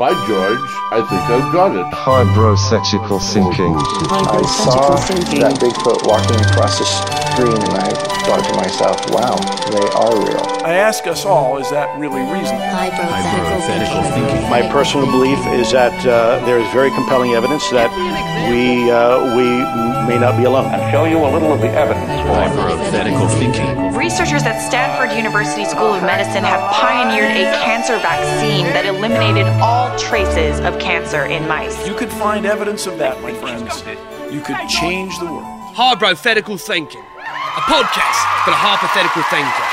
By George, I think I've got it. Fibrosexual sinking. I saw that Bigfoot walking across the screen and I thought to myself, wow, they are real. I ask us all, is that really reasonable? Hypothetical thinking. My personal belief is that uh, there is very compelling evidence that we uh, we may not be alone. I'll show you a little of the evidence. Hypothetical thinking. Researchers at Stanford University School of Medicine have pioneered a cancer vaccine that eliminated all traces of cancer in mice. You could find evidence of that, my friends. You could change the world. Hypothetical thinking. A podcast for the hypothetical thinker.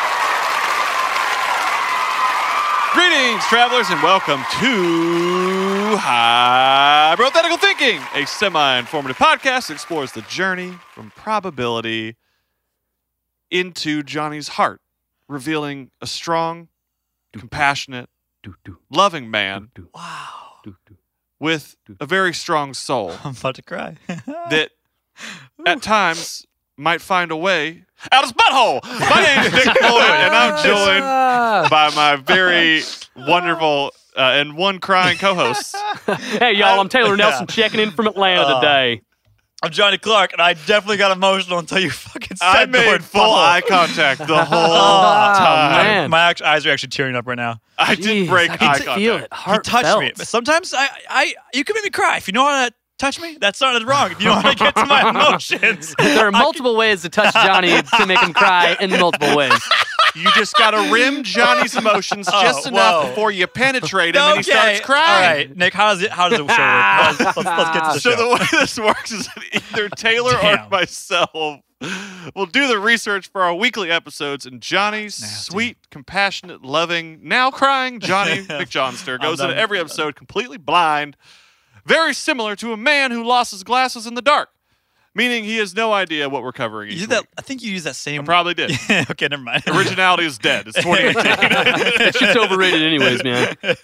Greetings, travelers, and welcome to Hypothetical Thinking, a semi informative podcast that explores the journey from probability into Johnny's heart, revealing a strong, compassionate, loving man Wow. with a very strong soul I'm about to cry. that at times might find a way out of his butthole. My name's Dick Floyd, and I'm joined by my very wonderful uh, and one crying co-host. Hey, y'all, I'm Taylor Nelson checking in from Atlanta Uh, today. I'm Johnny Clark, and I definitely got emotional until you fucking said I the word made full butthole. eye contact the whole Oh, time. man. My act- eyes are actually tearing up right now. I didn't break I can eye feel contact. it. He Heartfelt. touched me, but sometimes I, I, you can make me cry if you know how to touch me. That's not wrong. If you know how to get to my emotions, There are multiple ways to touch Johnny to make him cry in multiple ways. You just got to rim Johnny's emotions Oh, just enough whoa. before you penetrate him and he starts All crying. right, Nick, how does it? How does it show work? Let's, let's, get to the So show. the way this works is that either Taylor or myself will do the research for our weekly episodes, and Johnny's Nasty. sweet, compassionate, loving, now crying Johnny McJohnster goes into every episode completely blind, very similar to a man who lost his glasses in the dark, meaning he has no idea what we're covering you each did that. I think you used that same. I probably did. okay, never mind. Originality is dead. It's 2018. That shit's overrated, anyways, man.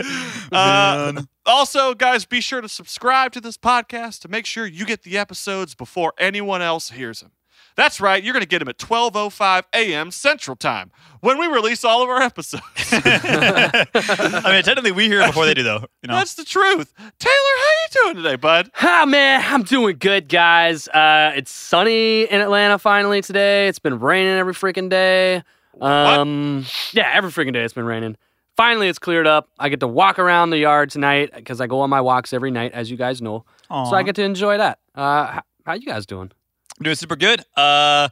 Uh, also, guys, be sure to subscribe to this podcast to make sure you get the episodes before anyone else hears them. That's right, you're going to get them at 12:05 a.m. Central Time when we release all of our episodes. I mean, technically, we hear it before they do, though. You know. That's the truth. Taylor, how you doing today, bud? Ah, man, I'm doing good, guys. Uh, it's sunny in Atlanta finally today. It's been raining every freaking day. Um, yeah, every freaking day it's been raining. Finally, it's cleared up. I get to walk around the yard tonight because I go on my walks every night, as you guys know. So I get to enjoy that. Uh, how, how you guys doing? I'm doing super good. Uh,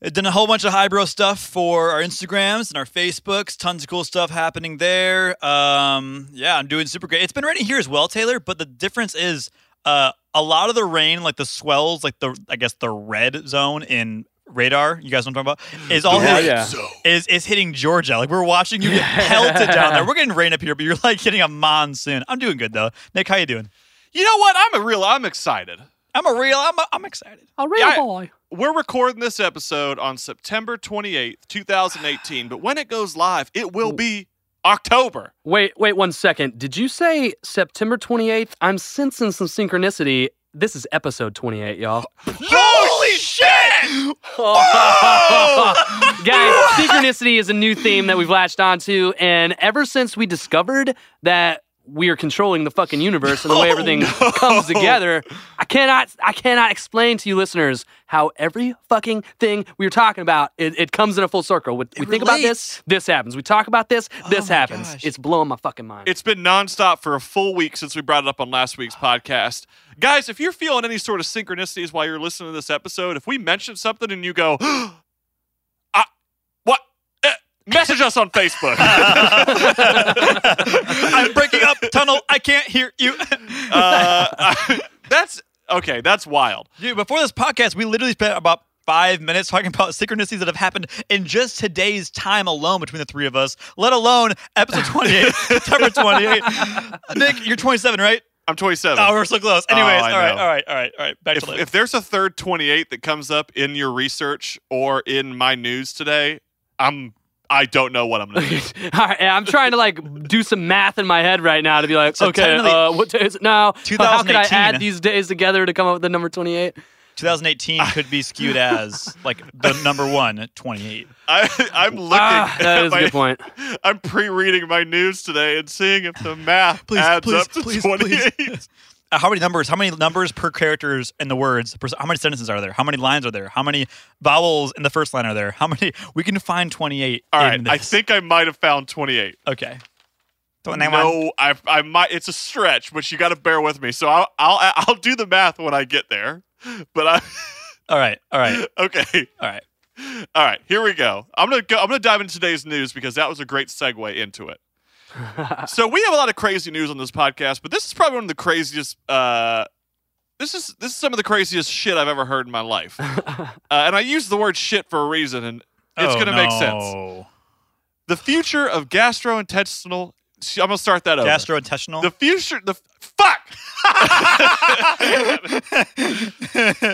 done a whole bunch of highbrow stuff for our Instagrams and our Facebooks. Tons of cool stuff happening there. Um, yeah, I'm doing super great. It's been raining here as well, Taylor. But the difference is, uh, a lot of the rain, like the swells, like the I guess the red zone in radar. You guys know what I'm talking about? Is all Yeah, hitting, yeah. is is hitting Georgia. Like we're watching you get pelted down there. We're getting rain up here, but you're like hitting a monsoon. I'm doing good though. Nick, how you doing? You know what? I'm a real. I'm excited. I'm a real. I'm, a, I'm excited. A real Yeah, I- boy. We're recording this episode on September 28th, 2018, but when it goes live, it will be October. Wait, wait one second. Did you say September 28th? I'm sensing some synchronicity. This is episode 28, y'all. Holy shit! Guys, synchronicity is a new theme that we've latched onto, and ever since we discovered that we are controlling the fucking universe and the way oh, everything comes together, I cannot, I cannot explain to you listeners how every fucking thing we are talking about, it, it comes in a full circle. We, we think about this, this happens. We talk about this, oh this my happens. gosh. It's blowing my fucking mind. It's been nonstop for a full week since we brought it up on last week's podcast. Guys, if you're feeling any sort of synchronicities while you're listening to this episode, if we mention something and you go, message us on Facebook. I'm breaking up tunnel. I can't hear you. uh, that's okay. That's wild. Dude, before this podcast, we literally spent about five minutes talking about synchronicities that have happened in just today's time alone between the three of us, let alone episode 28, September 28. Nick, you're 27, right? I'm 27. Oh, we're so close. Anyways, Oh, I all right, know. all right, all right, all right. Back if, to life. if there's a third 28 that comes up in your research or in my news today, I'm I don't know what I'm gonna do. All right, I'm trying to like do some math in my head right now to be like, So okay, uh, what day is it now? How could I add these days together to come up with the number 28? 2018 could be skewed as like the number one 28. I, I'm looking. Ah, that at is a good point. I'm pre-reading my news today and seeing if the math Please, adds please, up to please, 28. How many numbers? How many numbers per characters in the words? per- How many sentences are there? How many lines are there? How many vowels in the first line are there? How many? We can find 28. All right, in I think I might have found 28. Okay. No, I, I might. It's a stretch, but you got to bear with me. So I'll, I'll, I'll do the math when I get there. But I, All right. All right. okay, All right. all right. Here we go. I'm gonna go. I'm gonna dive into today's news because that was a great segue into it. So we have a lot of crazy news on this podcast, but this is probably one of the craziest. Uh, this is this is some of the craziest shit I've ever heard in my life, uh, and I use the word shit for a reason, and it's Oh, gonna make sense. The future of gastrointestinal. I'm gonna start that over. Gastrointestinal. The future, the fuck.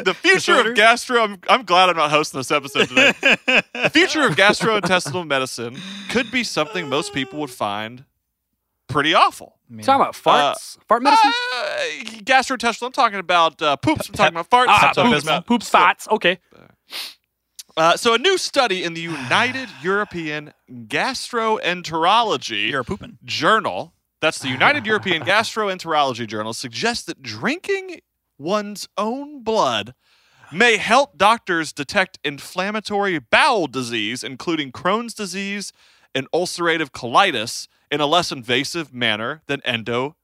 the future of gastro. I'm, I'm glad I'm not hosting this episode today. the future of gastrointestinal medicine could be something most people would find pretty awful. Man. Talking about farts, fart medicine. Uh, gastrointestinal. I'm talking about uh, poops. I'm talking about farts. Ah, poops, about poops, farts. Okay. Uh, so, a new study in the United European Gastroenterology Journal, that's the United European Gastroenterology Journal, suggests that drinking one's own blood may help doctors detect inflammatory bowel disease, including Crohn's disease and ulcerative colitis, in a less invasive manner than endo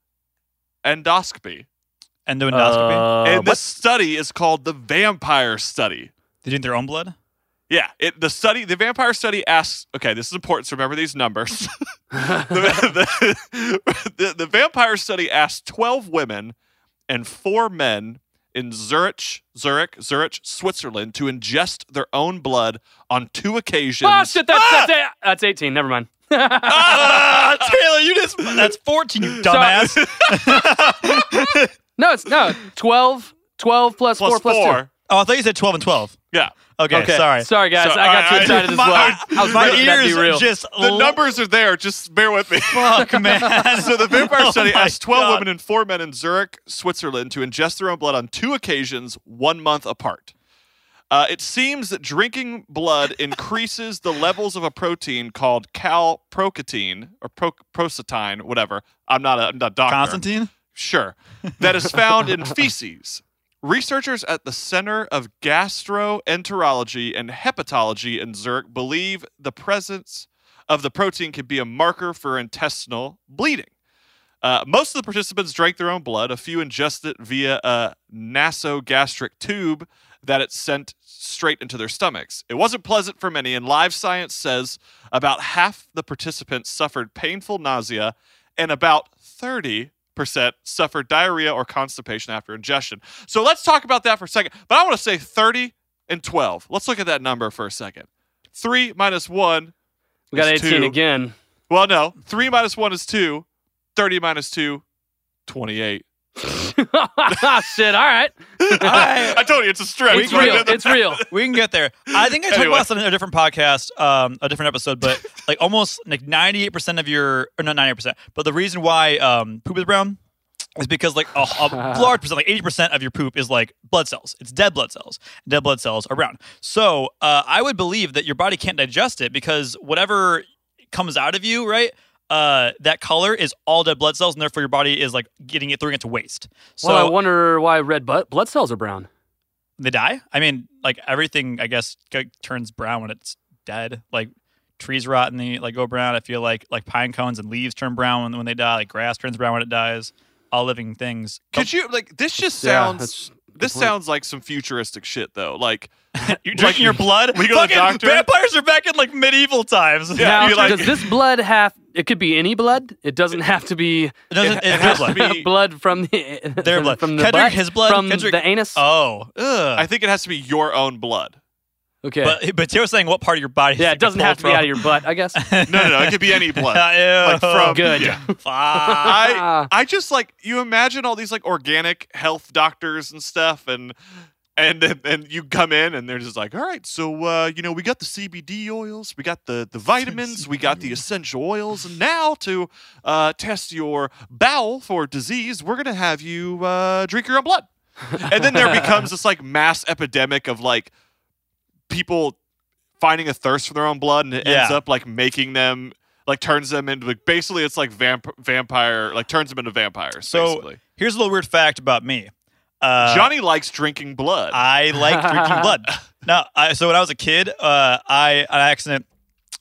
endoscopy. Endoendoscopy. Uh, and this study is called the Vampire Study. They drink their own blood. Yeah, it, the study, the vampire study asks. Okay, this is important. So remember these numbers. the, the- the- the vampire study asked twelve women and four men in Zurich, Zurich, Zurich, Switzerland, to ingest their own blood on two occasions. Oh shit! That's that's, that's eighteen. Never mind. Ah, Taylor, you just that's 14, you dumbass. No, it's no 12, 12 plus, Plus four plus four. two. Oh, I thought you said 12 and 12. Yeah, Okay, Okay, sorry. sorry guys. So, I got I- too I- excited as my, well. I was my ready for that to ears be real. just the numbers are there. Just bear with me. fuck, man. So the vampire Oh study asked 12 God. women and 4 men in Zurich, Switzerland to ingest their own blood on two occasions, one month apart. Uh, it seems that drinking blood increases the levels of a protein called calprotectin or pro- whatever. I'm not a, I'm not a doctor. Constantine? Sure. That is found in feces. Researchers at the Center of Gastroenterology and Hepatology in Zurich believe the presence of the protein could be a marker for intestinal bleeding. Uh, most of the participants drank their own blood. A few ingested it via a nasogastric tube that it sent straight into their stomachs. It wasn't pleasant for many, and Live Science says about half the participants suffered painful nausea, and about 30% suffered diarrhea or constipation after ingestion. So let's talk about that for a second. But I want to say 30 and 12. Let's look at that number for a second. 3 minus 1 We got 18 two. again. well, no. 3 minus 1 is 2. 30 minus 2, 28. Shit. All right. I told you it's a stretch. It's but real. It's real. We can get there. I think I talked Anyway. about this on a different podcast, um, a different episode, but like almost like 98% of your, or not 98%, but the reason why um, poop is brown is because like a, a large percent, like 80% of your poop is like blood cells. It's dead blood cells. Dead blood cells are brown. So uh, I would believe that your body can't digest it because whatever comes out of you, right? Uh, that color is all dead blood cells, and therefore your body is like getting it, throwing it to waste. So well, I wonder why red bu- blood cells are brown. they die. I mean, like everything, I guess, g- turns brown when it's dead. Like trees rot and they like go brown. I feel like like pine cones and leaves turn brown when, when they die. Like grass turns brown when it dies. All living things. Could you like this just sounds that's a this good point. sounds like some futuristic shit though. Like you drinking your blood? we go to the doctor? Vampires are back in like medieval times. Yeah, now, like- does this blood have? It could be any blood. It doesn't have to be It doesn't. It It's has their to blood. be- blood from the Their blood. from the Kendrick, butt, his blood, from Kendrick- the anus. Oh, ugh. I think it has to be your own blood. Okay. but but Taylor's saying what part of your body? yeah, it doesn't have to be out of your butt. I guess. No, no, no. It could be any blood. Ew. like from Good. yeah. I I just like you imagine all these like organic health doctors and stuff and and and you come in and they're just like, all right, so uh, you know we got the CBD oils, we got the the vitamins, we got the essential oils, and now to uh, test your bowel for disease, we're gonna have you uh, drink your own blood. and then there becomes this like mass epidemic of like people finding a thirst for their own blood, and it ends up like making them like turns them into like basically it's like vamp- vampire like turns them into vampires. So basically. here's a little weird fact about me. Uh, Johnny likes drinking blood. I like drinking blood. No, I, so when I was a kid, uh, I on accident.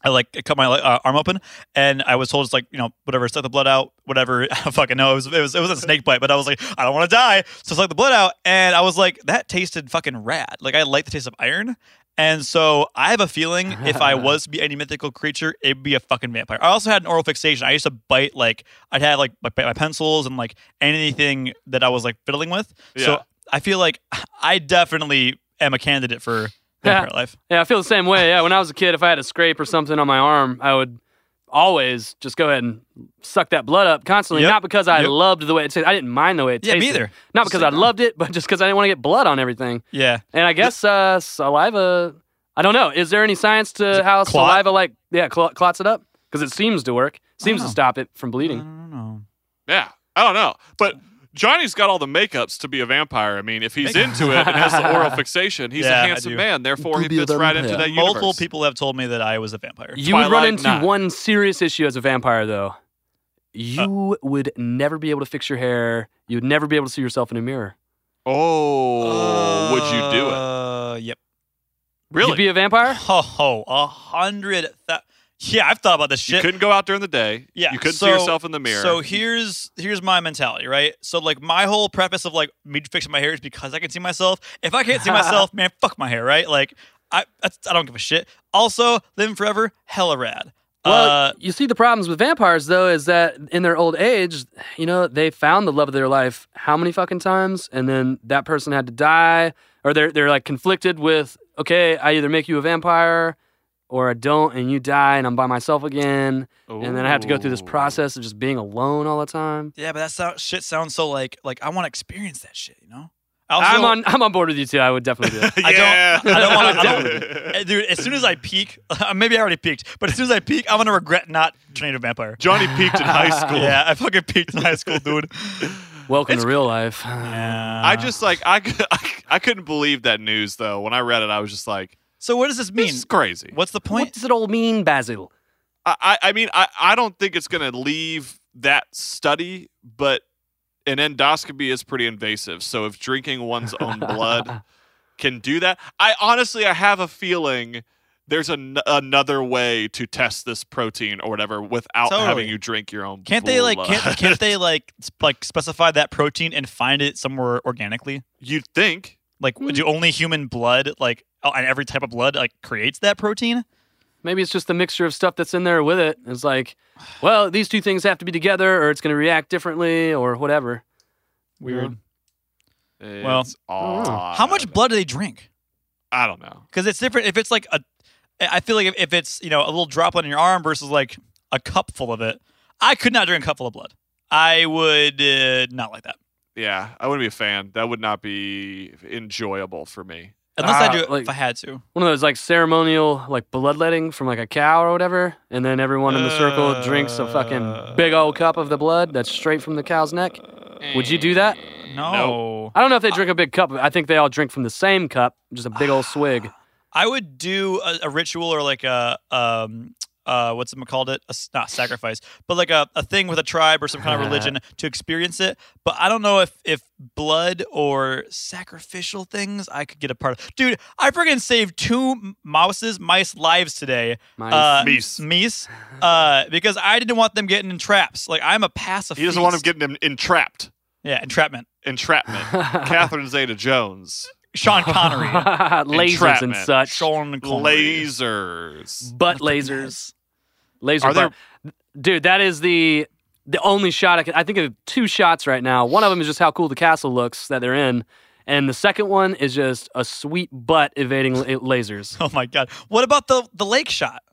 I like cut my uh, arm open, and I was told it's like you know whatever, suck the blood out, whatever. I don't fucking know. It was it was it was a snake bite, but I was like I don't want to die, so suck the blood out, and I was like that tasted fucking rad. Like I like the taste of iron, and so I have a feeling if I was to be any mythical creature, it'd be a fucking vampire. I also had an oral fixation. I used to bite like I'd have like my, my pencils and like anything that I was like fiddling with. Yeah. So I feel like I definitely am a candidate for vampire Yeah. life. Yeah, I feel the same way. Yeah, when I was a kid, if I had a scrape or something on my arm, I would always just go ahead and suck that blood up constantly. Yep. Not because I Yep. loved the way it tasted. I didn't mind the way it Yeah, me tasted. either. Not because I loved it, but just because I didn't want to get blood on everything. Yeah. And I guess uh, saliva. I don't know. Is there any science to how clot? saliva like yeah cl- clots it up? Because it seems to work. Seems to stop it from bleeding. I don't know. Yeah, I don't know, but Johnny's got all the makeups to be a vampire. I mean, if he's into it and has the oral fixation, he's Yeah, a I handsome do. man. Therefore, he be a fits right into vampire. that universe. Multiple people have told me that I was a vampire. You would run Twilight into Night. one serious issue as a vampire, though. You would never be able to fix your hair. You would never be able to see yourself in a mirror. Oh, would you do it? Uh, yep. Really? You'd be a vampire? Ho ho, a hundred. Th- yeah, I've thought about this shit. you shit. couldn't go out during the day. Yeah, you couldn't so- see yourself in the mirror. So here's here's my mentality, right? So like my whole preface of like me fixing my hair is because I can see myself. If I can't see myself, man, fuck my hair, right? Like I I don't give a shit. Also, living forever, hella rad. Well, uh, you see, the problems with vampires, though, is that in their old age, you know, they found the love of their life how many fucking times, and then that person had to die, or they're they're like conflicted with, okay, I either make you a vampire, or I don't, and you die, and I'm by myself again, and then I have to go through this process of just being alone all the time. yeah, but that sound, shit sounds so like like I want to experience that shit, you know? Also, I'm on I'm on board with you too. I would definitely do it. I Yeah. don't. I don't want I would to. Eh, dude, as soon as I peak, uh, maybe I already peaked, but as soon as I peak, I'm gonna regret not training a vampire. Johnny peaked in high school. Yeah, I fucking peaked in high school, dude. Welcome to real life. Yeah. I just like I, I I couldn't believe that news though. When I read it, I was just like, So what does this mean? "This is crazy." What's the point? What does it all mean, Basil? I, I I mean, I, I don't think it's going to leave that study, but an endoscopy is pretty invasive. So if drinking one's own blood can do that, I honestly I have a feeling there's an, another way to test this protein or whatever without Totally. having you drink your own. Can't they like can't, can't they like s- like specify that protein and find it somewhere organically? You'd think. Like would hmm. you only human blood like and every type of blood like creates that protein? Maybe it's just the mixture of stuff that's in there with it. It's like, well, these two things have to be together, or it's going to react differently, or whatever. Weird. Well, it's odd. How much blood do they drink? I don't know. Because it's different. If it's like a, I feel like if, if it's you know a little drop on your arm versus like a cup full of it, I could not drink a cup full of blood. I would uh, not like that Yeah, I wouldn't be a fan. That would not be enjoyable for me. Unless Ah, I do it like- if I had to. One of those like ceremonial like bloodletting from like a cow or whatever, and then everyone in the circle drinks a fucking big old cup of the blood that's straight from the cow's neck. Would you do that? No, I don't know if they drink a big cup. I think they all drink from the same cup, just a big old swig. I would do a, a ritual or like a um uh what's it called it a, s- not sacrifice but like a, a thing with a tribe or some kind of religion to experience it but i don't know if if blood or sacrificial things i could get a part of dude i freaking saved two m- mouses mice lives today Mice. uh Meese. meese uh because i didn't want them getting in traps like i'm a pacifist He doesn't want them getting him entrapped. yeah entrapment Entrapment. Catherine Zeta-Jones. Sean connery Lasers and such. sean connery. Lasers. butt lasers. Laser Are there- Dude, that is the the only shot I can. I think of two shots right now. One of them is just how cool the castle looks that they're in, and the second one is just a sweet butt evading la- lasers. oh my god what about the the lake shot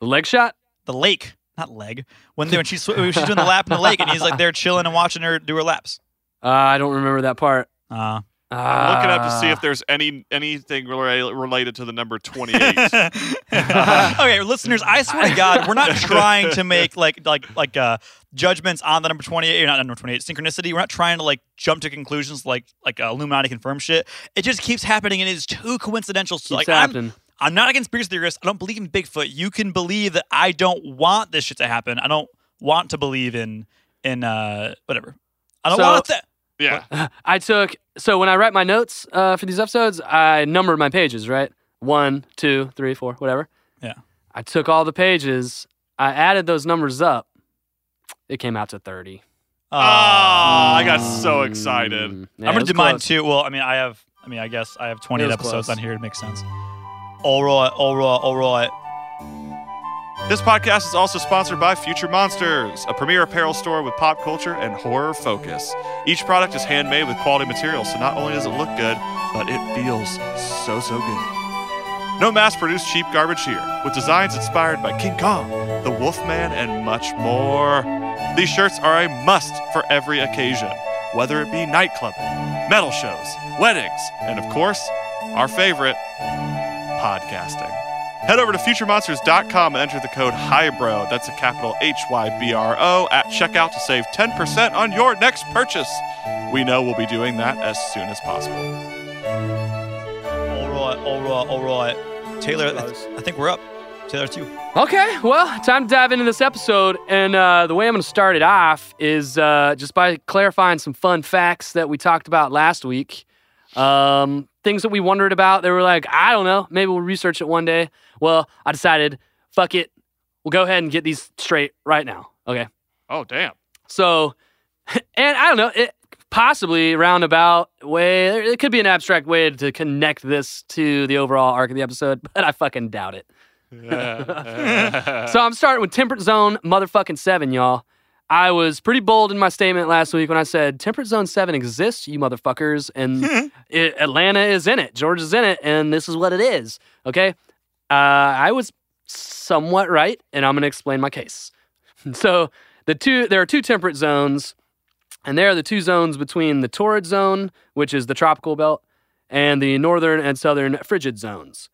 The leg shot. the lake, not leg. When they when she's when she's doing the lap in the lake, and he's like there chilling and watching her do her laps. Uh, I don't remember that part. Uh, I'm looking up to see Ah. if there's any anything rela- related to the number 28. okay, listeners, I swear to God, we're not trying to make like like like uh judgments on the number 28 or not number 28 synchronicity. We're not trying to like jump to conclusions like like uh, Illuminati confirm shit. It just keeps happening and it's too coincidental. So Keeps like I'm. I'm not a conspiracy theorist. I don't believe in Bigfoot. You can believe that I don't want this shit to happen. I don't want to believe in in uh whatever. I don't So- want that. Yeah. I took so when I write my notes uh, for these episodes, I numbered my pages, right? One, two, three, four, whatever. Yeah. I took all the pages, I added those numbers up. It came out to thirty. Ah, I got so excited. Mm, yeah, I'm it gonna was do mine close. too. Well, I mean, I have. I mean, I guess I have 28 It was episodes close. on here. It makes sense. All right, all right, all right. This podcast is also sponsored by Future Monsters, a premier apparel store with pop culture and horror focus. Each product is handmade with quality materials, so not only does it look good, but it feels so, so good. No mass produced cheap garbage here, with designs inspired by King Kong, the Wolfman, and much more. These shirts are a must for every occasion, whether it be nightclubbing, metal shows, weddings, and of course, our favorite, podcasting. Head over to futuremonsters.com and enter the code HYBRO, that's a capital H Y B R O, at checkout to save 10% on your next purchase. We know we'll be doing that as soon as possible. All right, all right, all right. Taylor, I, th- I think we're up. Taylor, it's you. Okay, well, time to dive into this episode. And uh, the way I'm going to start it off is uh, just by clarifying some fun facts that we talked about last week. Um, things that we wondered about. They were like, I don't know, maybe we'll research it one day. Well, I decided, fuck it. We'll go ahead and get these straight right now. Okay. Oh, damn. So, and I don't know, it possibly roundabout way, it could be an abstract way to connect this to the overall arc of the episode, but I fucking doubt it. so I'm starting with Temperate Zone motherfucking 7, y'all. I was pretty bold in my statement last week when I said Temperate Zone 7 exists, you motherfuckers, and it, Atlanta is in it. Georgia's in it, and this is what it is. Okay? Uh, I was somewhat right, and I'm going to explain my case. So the two there are two temperate zones, and there are the two zones between the torrid zone, which is the tropical belt, and the northern and southern frigid zones.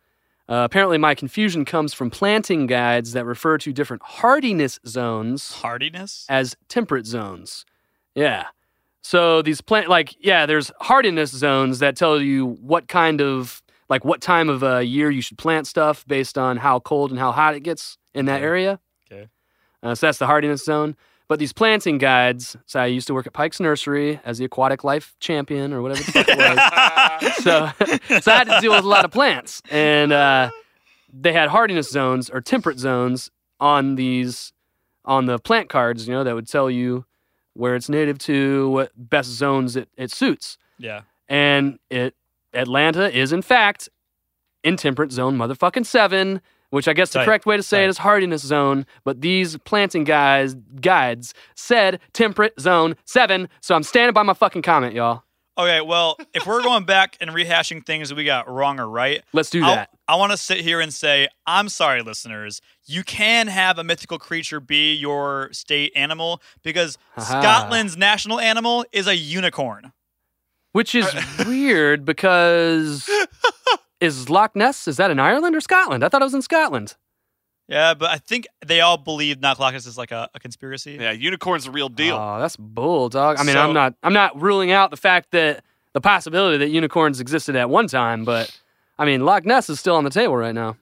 Uh, apparently, my confusion comes from planting guides that refer to different hardiness zones Hardiness? as temperate zones. Yeah. So these plant like yeah, there's hardiness zones that tell you what kind of like what time of uh, year you should plant stuff based on how cold and how hot it gets in that Okay. area. Okay. Uh, so that's the hardiness zone. But these planting guides, so I used to work at Pike's Nursery as the aquatic life champion or whatever the fuck it was. so, so I had to deal with a lot of plants. And uh, they had hardiness zones or temperate zones on these, on the plant cards, you know, that would tell you where it's native to, what best zones it, it suits. Yeah. And it Atlanta is in fact in temperate zone motherfucking seven, which I guess the correct way to say Tight. it is hardiness zone. But these planting guys guides said temperate zone seven, so I'm standing by my fucking comment, y'all. Okay, well, if we're going back and rehashing things that we got wrong or right, Let's do I'll- that. I want to sit here and say, I'm sorry, listeners. You can have a mythical creature be your state animal because Haha. Scotland's national animal is a unicorn. Which is weird because is Loch Ness is that in Ireland or Scotland? I thought it was in Scotland. Yeah, but I think they all believe Knock Loch Ness is like a, a conspiracy. Yeah, unicorn's a real deal. Oh, that's bull, dog. I mean, So- I'm not I'm not ruling out the fact that the possibility that unicorns existed at one time, but I mean, Loch Ness is still on the table right now.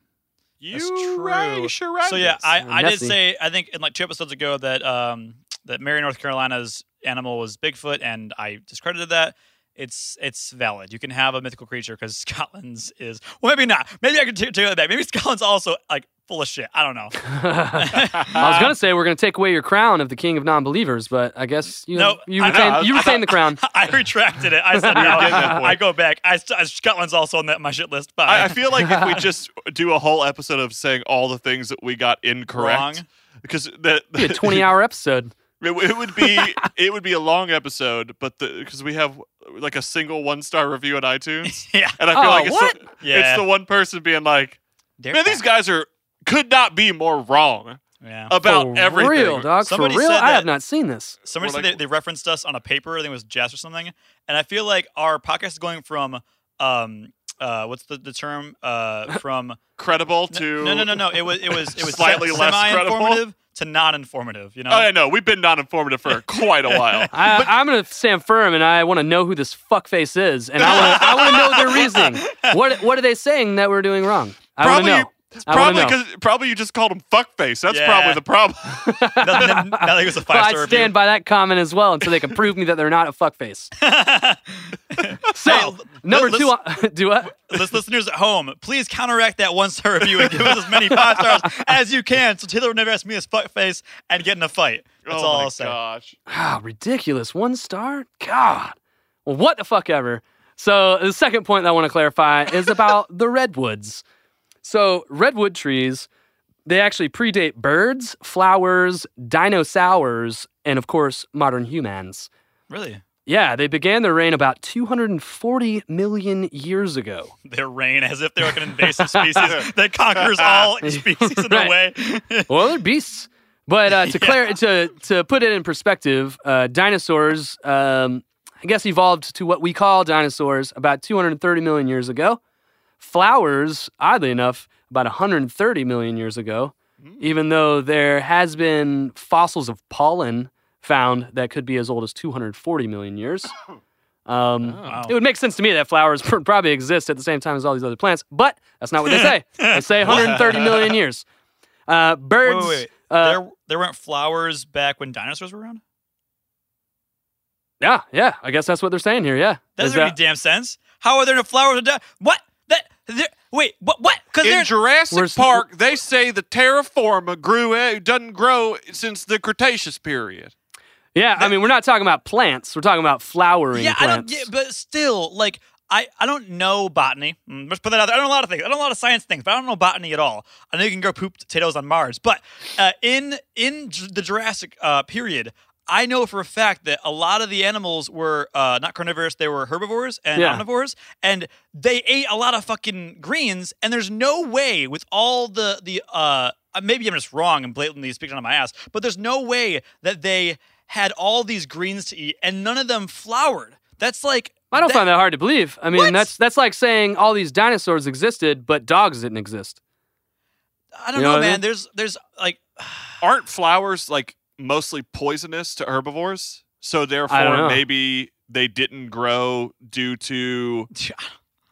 you That's true. right, you sure right. So yeah, I, I did say I think in like two episodes ago that um that Mary North Carolina's animal was Bigfoot, and I discredited that. It's it's valid. You can have a mythical creature because Scotland's is well maybe not. Maybe I can take take that back. Maybe Scotland's also like full of shit. I don't know. I was gonna say we're gonna take away your crown of the king of non-believers, but I guess you No, you I- retain, I- you I retain the crown. I retracted it. I said no. getting that point. I go back. I st- Scotland's also on that my shit list. But I, I feel like if we just do a whole episode of saying all the things that we got incorrect, Wrong. because the, Be a 20-hour episode. It, it would be it would be a long episode, but because we have like a single one star review on iTunes, yeah. and I feel Oh, like it's the, Yeah. it's the one person being like, They're "Man, these guys are could not be more wrong." Yeah. about For everything. real, dog. Somebody For real, said I have not seen this. Somebody We're said they, they referenced us on a paper. I think it was Jazz or something. And I feel like our podcast is going from um uh what's the, the term uh from Credible to no no no no it was it was it was Slightly less semi-informative to non-informative. You know. Oh, yeah, no, we've been non-informative for quite a while. I, I'm going to stand firm, and I want to know who this fuckface is, and I want to. I know their reasoning. What What are they saying that we're doing wrong? I want Probably to you- know. I Probably because probably you just called him fuckface. That's Yeah. probably the problem. Nothing, nothing was a Well, I star stand by that comment as well until they can prove me that they're not a fuckface. so, number two, uh, do what? Lis- listeners at home, please counteract that one star review and give us as many five stars as you can, so Taylor would never ask me as fuckface and get in a fight. That's oh all my I'll say. gosh. Ah, ridiculous. One star? God. Well, what the fuck ever. So, the second point that I want to clarify is about the redwoods. So, redwood trees, they actually predate birds, flowers, dinosaurs, and of course, modern humans. Really? Yeah, they began their reign about 240 million years ago. Their reign as if they're like an invasive species that conquers all species in Right. a way. well, they're beasts. But uh, to, clar- to to put it in perspective, uh, dinosaurs, um, I guess, evolved to what we call dinosaurs about 230 million years ago. Flowers, oddly enough, about 130 million years ago. Even though there has been fossils of pollen found that could be as old as 240 million years. Um, It would make sense to me that flowers probably exist at the same time as all these other plants, but that's not what they say. they say 130 million years. Uh, birds. wait, wait. uh, there, there weren't flowers back when dinosaurs were around? yeah, yeah. I guess that's what they're saying here. Yeah. that doesn't make any damn sense. How are there no flowers? di- What? That? there- Wait, what? What? Because In Jurassic We're s- Park, they say the terra firma grew eh, doesn't grow since the Cretaceous period. yeah, I mean, we're not talking about plants. We're talking about flowering yeah, I don't. plants. Yeah, but still, like. I, I don't know botany. Mm, Let's put that out there. I don't know a lot of things. I don't know a lot of science things, but I don't know botany at all. I know you can grow poop potatoes on Mars, but uh, in in the Jurassic uh, period, I know for a fact that a lot of the animals were uh, not carnivorous; they were herbivores and Yeah. omnivores, and they ate a lot of fucking greens. And there's no way with all the the uh, maybe I'm just wrong and blatantly speaking on my ass, but there's no way that they had all these greens to eat and none of them flowered. That's like I don't that- find that hard to believe. I mean, What? that's that's like saying all these dinosaurs existed, but dogs didn't exist. I don't You know know, what I man. mean? There's there's like Aren't flowers like mostly poisonous to herbivores? So therefore, maybe they didn't grow due to That's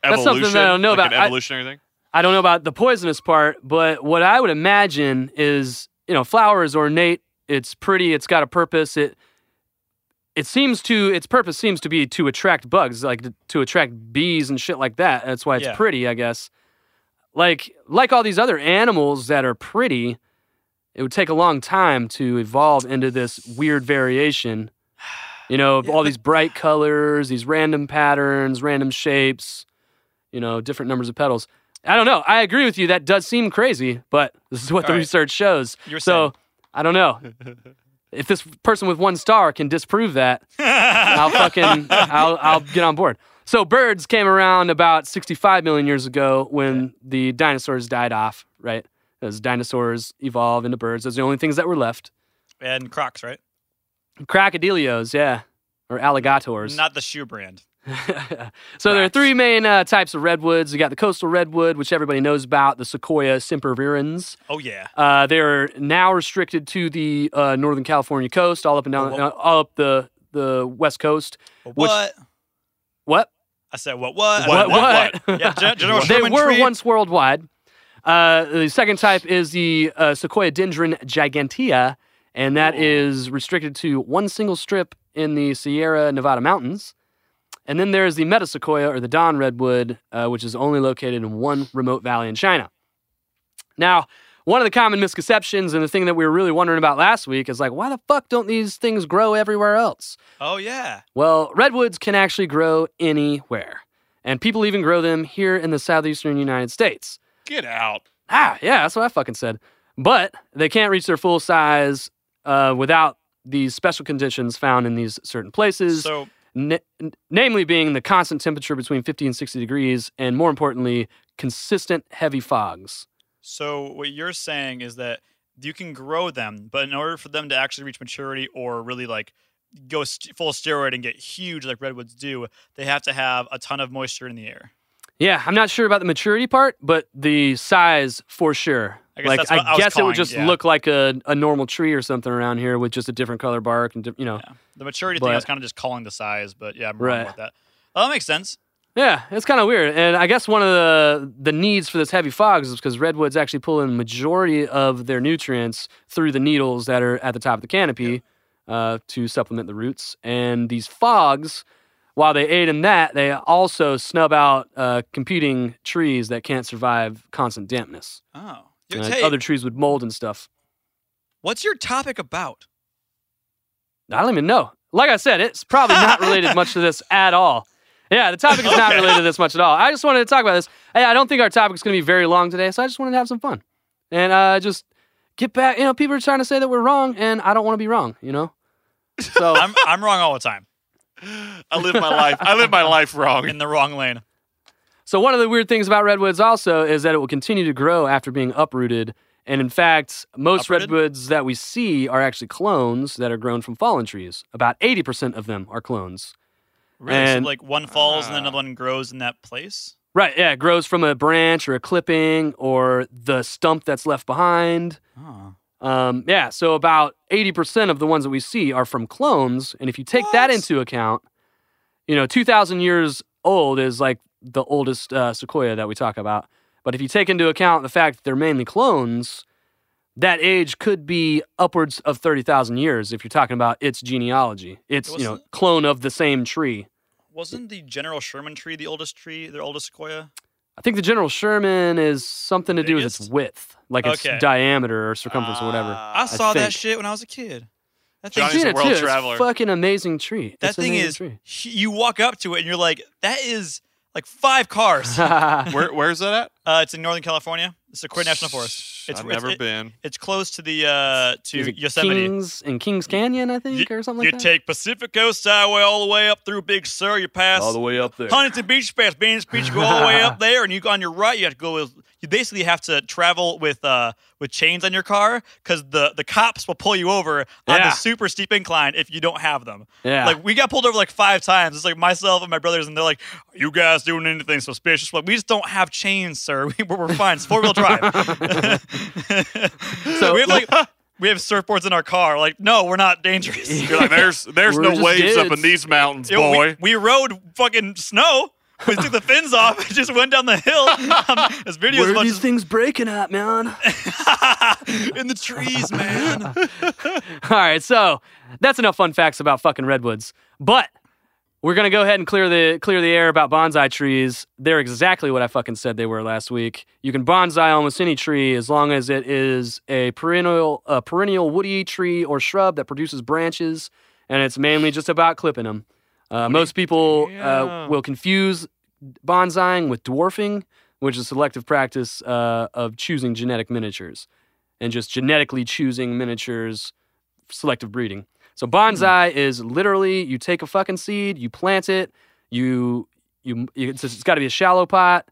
evolution. something that I don't know like about. An I- evolutionary thing. I don't know about the poisonous part, but what I would imagine is, you know, flower is ornate. It's pretty. It's got a purpose. It it seems to its purpose seems to be to attract bugs, like to, to attract bees and shit like that. That's why it's Yeah. pretty, I guess. Like like all these other animals that are pretty, it would take a long time to evolve into this weird variation. You know, of all these bright colors, these random patterns, random shapes, you know, different numbers of petals. I don't know. I agree with you. That does seem crazy, but this is what the All right. research shows. You were so I don't know. if this person with one star can disprove that, I'll fucking I'll I'll get on board. So birds came around about 65 million years ago when the dinosaurs died off, right? As dinosaurs evolve into birds, those are the only things that were left. and Crocs, right? Crocodilians, yeah, or alligators. Not the shoe brand. so there are three main uh, types of redwoods. You got the coastal redwood, which everybody knows about, the Sequoia sempervirens. Oh yeah. Uh, they're now restricted to the uh, Northern California coast, all up and down, Wha- uh, all up the the west coast. Which, What? What? I said what? What? What? What? yeah, Gen- General they were once worldwide. Uh, the second type is the uh, Sequoiadendron gigantea, and that is restricted to one single strip in the Sierra Nevada mountains. And then there's the Metasequoia or the Dawn redwood, uh, which is only located in one remote valley in China. Now, one of the common misconceptions and the thing that we were really wondering about last week is like, why the fuck don't these things grow everywhere else? Oh yeah. Well, redwoods can actually grow anywhere. And people even grow them here in the southeastern United States. Get out. Ah, yeah, that's what I fucking said. But they can't reach their full size uh, without these special conditions found in these certain places. So n- namely, being the constant temperature between 50 and 60 degrees, and more importantly, consistent heavy fogs. so what you're saying is that you can grow them, but in order for them to actually reach maturity or really like go st- full steroid and get huge like redwoods do, they have to have a ton of moisture in the air. Yeah, I'm not sure about the maturity part, but the size for sure. I guess like that's what I was guess it would just yeah. look like a, a normal tree or something around here with just a different color bark and you know. The maturity thing I was kind of just calling the size, but yeah, I'm wrong Right. about that. Oh, that makes sense. Yeah, it's kind of weird. And I guess one of the the needs for this heavy fogs is because redwoods actually pull in majority of their nutrients through the needles that are at the top of the canopy uh, to supplement the roots. And these fogs, while they aid in that, they also snub out uh, competing trees that can't survive constant dampness. Oh, Yo, Tate, other trees would mold and stuff. what's your topic about? I don't even know. Like I said, it's probably not related much to this at all. Yeah, the topic is not related to this much at all. I just wanted to talk about this. Hey, I don't think our topic is going to be very long today, so I just wanted to have some fun and uh, just get back. You know, people are trying to say that we're wrong, and I don't want to be wrong. You know, so I'm I'm wrong all the time I live my life. I live my life wrong. in the wrong lane. So one of the weird things about redwoods also is that it will continue to grow after being uprooted. And in fact, most Uprooted? redwoods that we see are actually clones that are grown from fallen trees. About 80% of them are clones. Really? And- so like one falls and Ah. then another one grows in that place. Right, yeah, it grows from a branch or a clipping or the stump that's left behind. Oh. Um, yeah, so about 80% of the ones that we see are from clones. And if you take that into account, you know, 2,000 years old is like the oldest uh, sequoia that we talk about. But if you take into account the fact that they're mainly clones, that age could be upwards of 30,000 years if you're talking about its genealogy. It's, you know, clone of the same tree. Wasn't the General Sherman tree the oldest tree, the oldest sequoia? I think the General Sherman is something to do with its width, like its diameter or circumference or whatever. I saw that shit when I was a kid. That thing, Johnny's I've a world too. It's a fucking amazing tree. that It's thing is. tree. You walk up to it and you're like, that is like five cars. uh, Where where's that at? it's in Northern California. It's Sequoia National Forest. It's I've it's- never it- been. It's close to the uh to Yosemite. Kings in Kings Canyon, I think, you or something you like that. take Pacific Coast Highway all the way up through Big Sur. You pass all the way up there. Huntington Beach, past Venice Beach, you go all the way up there, and you go on your right. You have to go with. You basically have to travel with uh with chains on your car because the the cops will pull you over on the super steep incline if you don't have them. Yeah. Like we got pulled over like five times. It's like myself and my brothers, and they're like, "Are you guys doing anything suspicious?" Like we just don't have chains, sir. We, we're, we're fine. It's four wheel drive. so we have like. We have surfboards in our car. Like, no, we're not dangerous. You're like, there's there's We're no just waves up kids. in these mountains, Yo, we- boy. We, rode fucking snow. We took the fins off and just went down the hill. Um, this video Where is are much these things breaking at, man? in the trees, man. All right, so that's enough fun facts about fucking redwoods. But we're gonna go ahead and clear the clear the air about bonsai trees. They're exactly what I fucking said they were last week. You can bonsai almost any tree as long as it is a perennial a perennial woody tree or shrub that produces branches, and it's mainly just about clipping them. Uh, most people uh, will confuse bonsaiing with dwarfing, which is a selective practice uh, of choosing genetic miniatures and just genetically choosing miniatures, selective breeding. So bonsai is literally you take a fucking seed, you plant it, you you it's, it's got to be a shallow pot.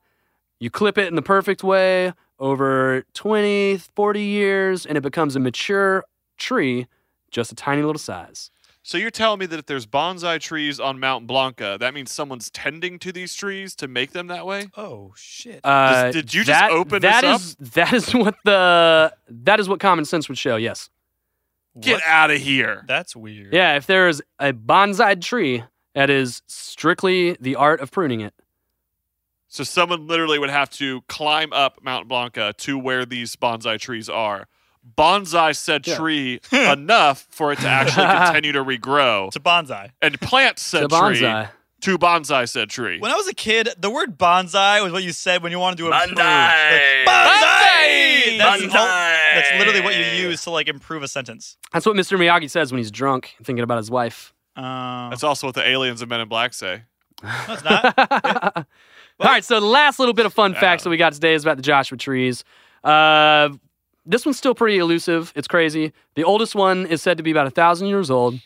You clip it in the perfect way over 20, 40 years and it becomes a mature tree, just a tiny little size. So you're telling me that if there's bonsai trees on Mount Blanca, that means someone's tending to these trees to make them that way? Oh shit. Uh, did you just open that this is- that is what the that is what common sense would show. Yes. Get out of here. That's weird. Yeah, if there's a bonsai tree, that is strictly the art of pruning it. So someone literally would have to climb up Mount Blanca to where these bonsai trees are. Bonsai said Yeah. tree hmm. enough for it to actually continue to regrow To bonsai. and plant said It's a tree to bonsai said tree. When I was a kid, the word bonsai was what you said when you wanted to improve. Bonsai. Like, bonsai. That's, Bonsai. That's literally what you use to like improve a sentence. That's what Mr. Miyagi says when he's drunk, thinking about his wife. Um, That's also what the aliens in Men in Black say. no, it's not. All right, so the last little bit of fun facts that we got today is about the Joshua trees. Uh, this one's still pretty elusive. It's crazy. The oldest one is said to be about a thousand years old.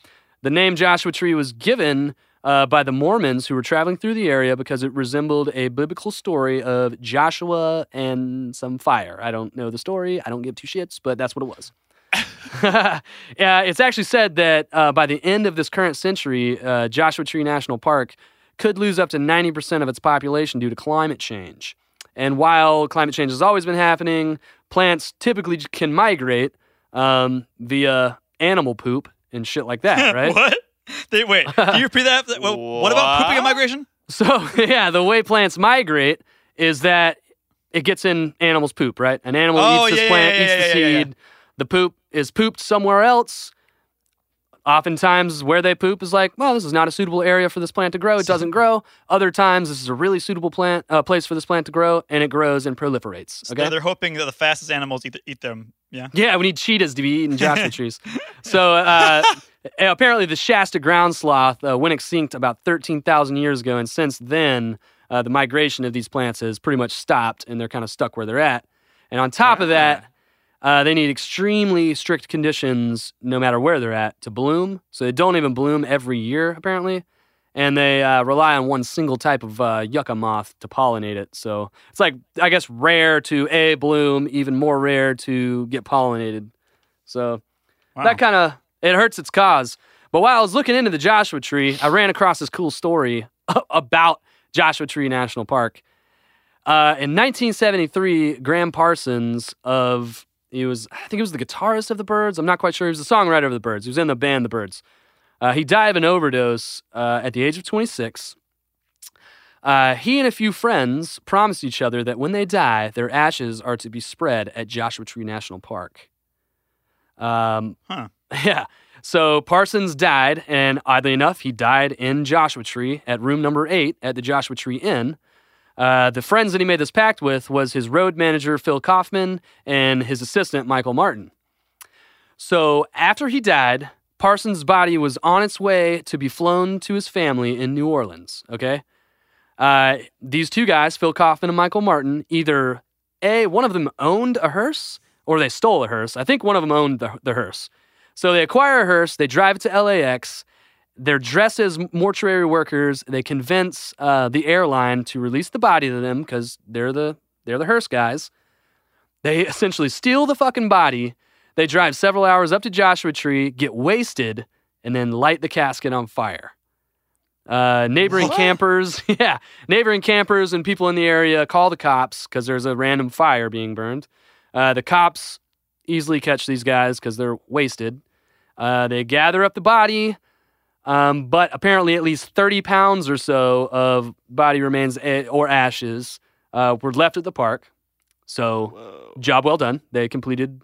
The name Joshua tree was given uh, by the Mormons who were traveling through the area because it resembled a biblical story of Joshua and some fire. I don't know the story. I don't give two shits, but that's what it was. yeah, it's actually said that uh, by the end of this current century, uh, Joshua Tree National Park could lose up to 90% of its population due to climate change. And while climate change has always been happening, plants typically can migrate um, via animal poop and shit like that, right? what? They, wait, can you repeat that? Well, what about pooping and migration? So, yeah, the way plants migrate is that it gets in animals' poop, right? An animal Oh, eats this yeah, plant, yeah, eats the yeah, yeah, yeah, seed. The poop is pooped somewhere else. Oftentimes, where they poop is like, well, this is not a suitable area for this plant to grow. It doesn't grow. Other times, this is a really suitable plant uh, place for this plant to grow, and it grows and proliferates. Okay. they're, they're hoping that the fastest animals eat, eat them. Yeah. Yeah, we need cheetahs to be eating Joshua trees. So uh, apparently, the Shasta ground sloth uh, went extinct about 13,000 years ago, and since then, uh, the migration of these plants has pretty much stopped, and they're kind of stuck where they're at. And on top of that, uh, they need extremely strict conditions no matter where they're at to bloom. So they don't even bloom every year, apparently. And they uh, rely on one single type of uh, yucca moth to pollinate it. So it's like, I guess, rare to A, bloom, even more rare to get pollinated. So that kind of, it hurts its cause. But while I was looking into the Joshua Tree, I ran across this cool story about Joshua Tree National Park. Uh, in 1973, Gram Parsons of he was I think he was the guitarist of the Byrds. I'm not quite sure. He was the songwriter of the Byrds. He was in the band the Byrds. Uh, he died of an overdose uh, at the age of 26. Uh, he and a few friends promised each other that when they die, their ashes are to be spread at Joshua Tree National Park. Um, Huh. Yeah. So Parsons died, and oddly enough, he died in Joshua Tree at room number eight at the Joshua Tree Inn. Uh, the friends that he made this pact with was his road manager Phil Kaufman and his assistant Michael Martin. So after he died, Parsons' body was on its way to be flown to his family in New Orleans. Okay, uh, these two guys, Phil Kaufman and Michael Martin, either a one of them owned a hearse or they stole a hearse. I think one of them owned the, the hearse. So they acquire a hearse, they drive it to LAX. They're dressed as mortuary workers. They convince uh, the airline to release the body to them because they're the they're the hearse guys. They essentially steal the fucking body. They drive several hours up to Joshua Tree, get wasted, and then light the casket on fire. Uh, neighboring campers, yeah, neighboring campers and people in the area call the cops because there's a random fire being burned. Uh, the cops easily catch these guys because they're wasted. Uh, they gather up the body, um, but apparently at least 30 pounds or so of body remains a- or ashes uh, were left at the park. So, job well done. They completed.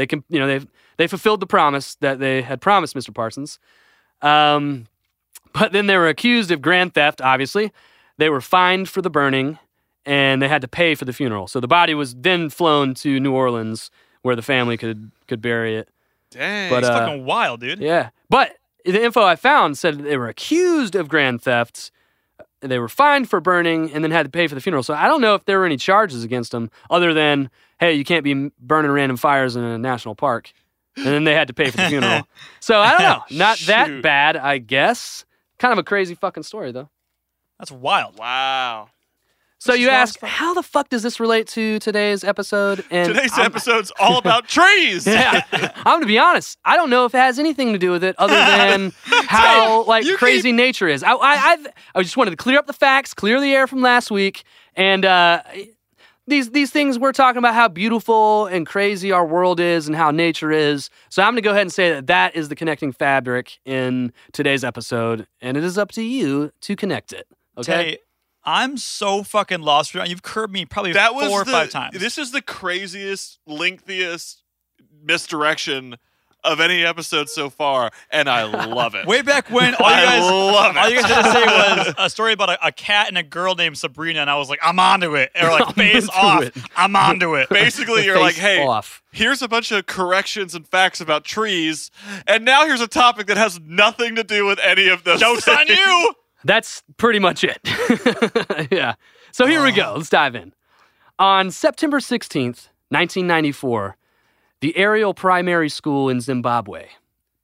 They can, you know, they they fulfilled the promise that they had promised Mr. Parsons. Um, but then they were accused of grand theft. Obviously, they were fined for the burning, and they had to pay for the funeral. So the body was then flown to New Orleans, where the family could could bury it. Dang. But, It's uh, fucking wild, dude. Yeah. But the info I found said they were accused of grand theft. They were fined for burning and then had to pay for the funeral. So I don't know if there were any charges against them other than, hey, you can't be burning random fires in a national park. And then they had to pay for the funeral. so I don't know. Not that bad, I guess. Kind of a crazy fucking story, though. That's wild. Wow. So you is ask, as how the fuck does this relate to today's episode? And Today's I'm- episode's all about trees. yeah, I'm gonna be honest. I don't know if it has anything to do with it, other than how like you crazy nature is. I, I, I, I just wanted to clear up the facts, clear the air from last week, and uh, these these things we're talking about how beautiful and crazy our world is and how nature is. So I'm gonna go ahead and say that that is the connecting fabric in today's episode, and it is up to you to connect it. Okay. Tay, I'm so fucking lost right now. You've curbed me probably that was four or the, five times. This is the craziest, lengthiest misdirection of any episode so far, and I love it. Way back when all you I guys love all you guys had to say was a story about a, a cat and a girl named Sabrina, and I was like, I'm onto it. Or like, I'm face off. it. I'm onto it. Basically, you're like, hey, off. here's a bunch of corrections and facts about trees, and now here's a topic that has nothing to do with any of those. Joke's on you. That's pretty much it. yeah. So here we go. Let's dive in. On September 16th, 1994, the Ariel Primary School in Zimbabwe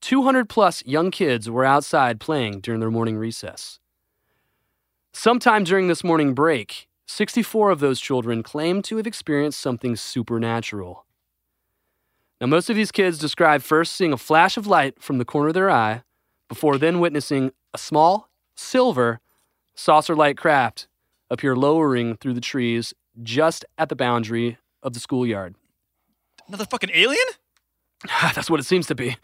200 plus young kids were outside playing during their morning recess. Sometime during this morning break, 64 of those children claimed to have experienced something supernatural. Now, most of these kids describe first seeing a flash of light from the corner of their eye before then witnessing a small, silver, saucer like craft appear lowering through the trees just at the boundary of the schoolyard. Another fucking alien? That's what it seems to be.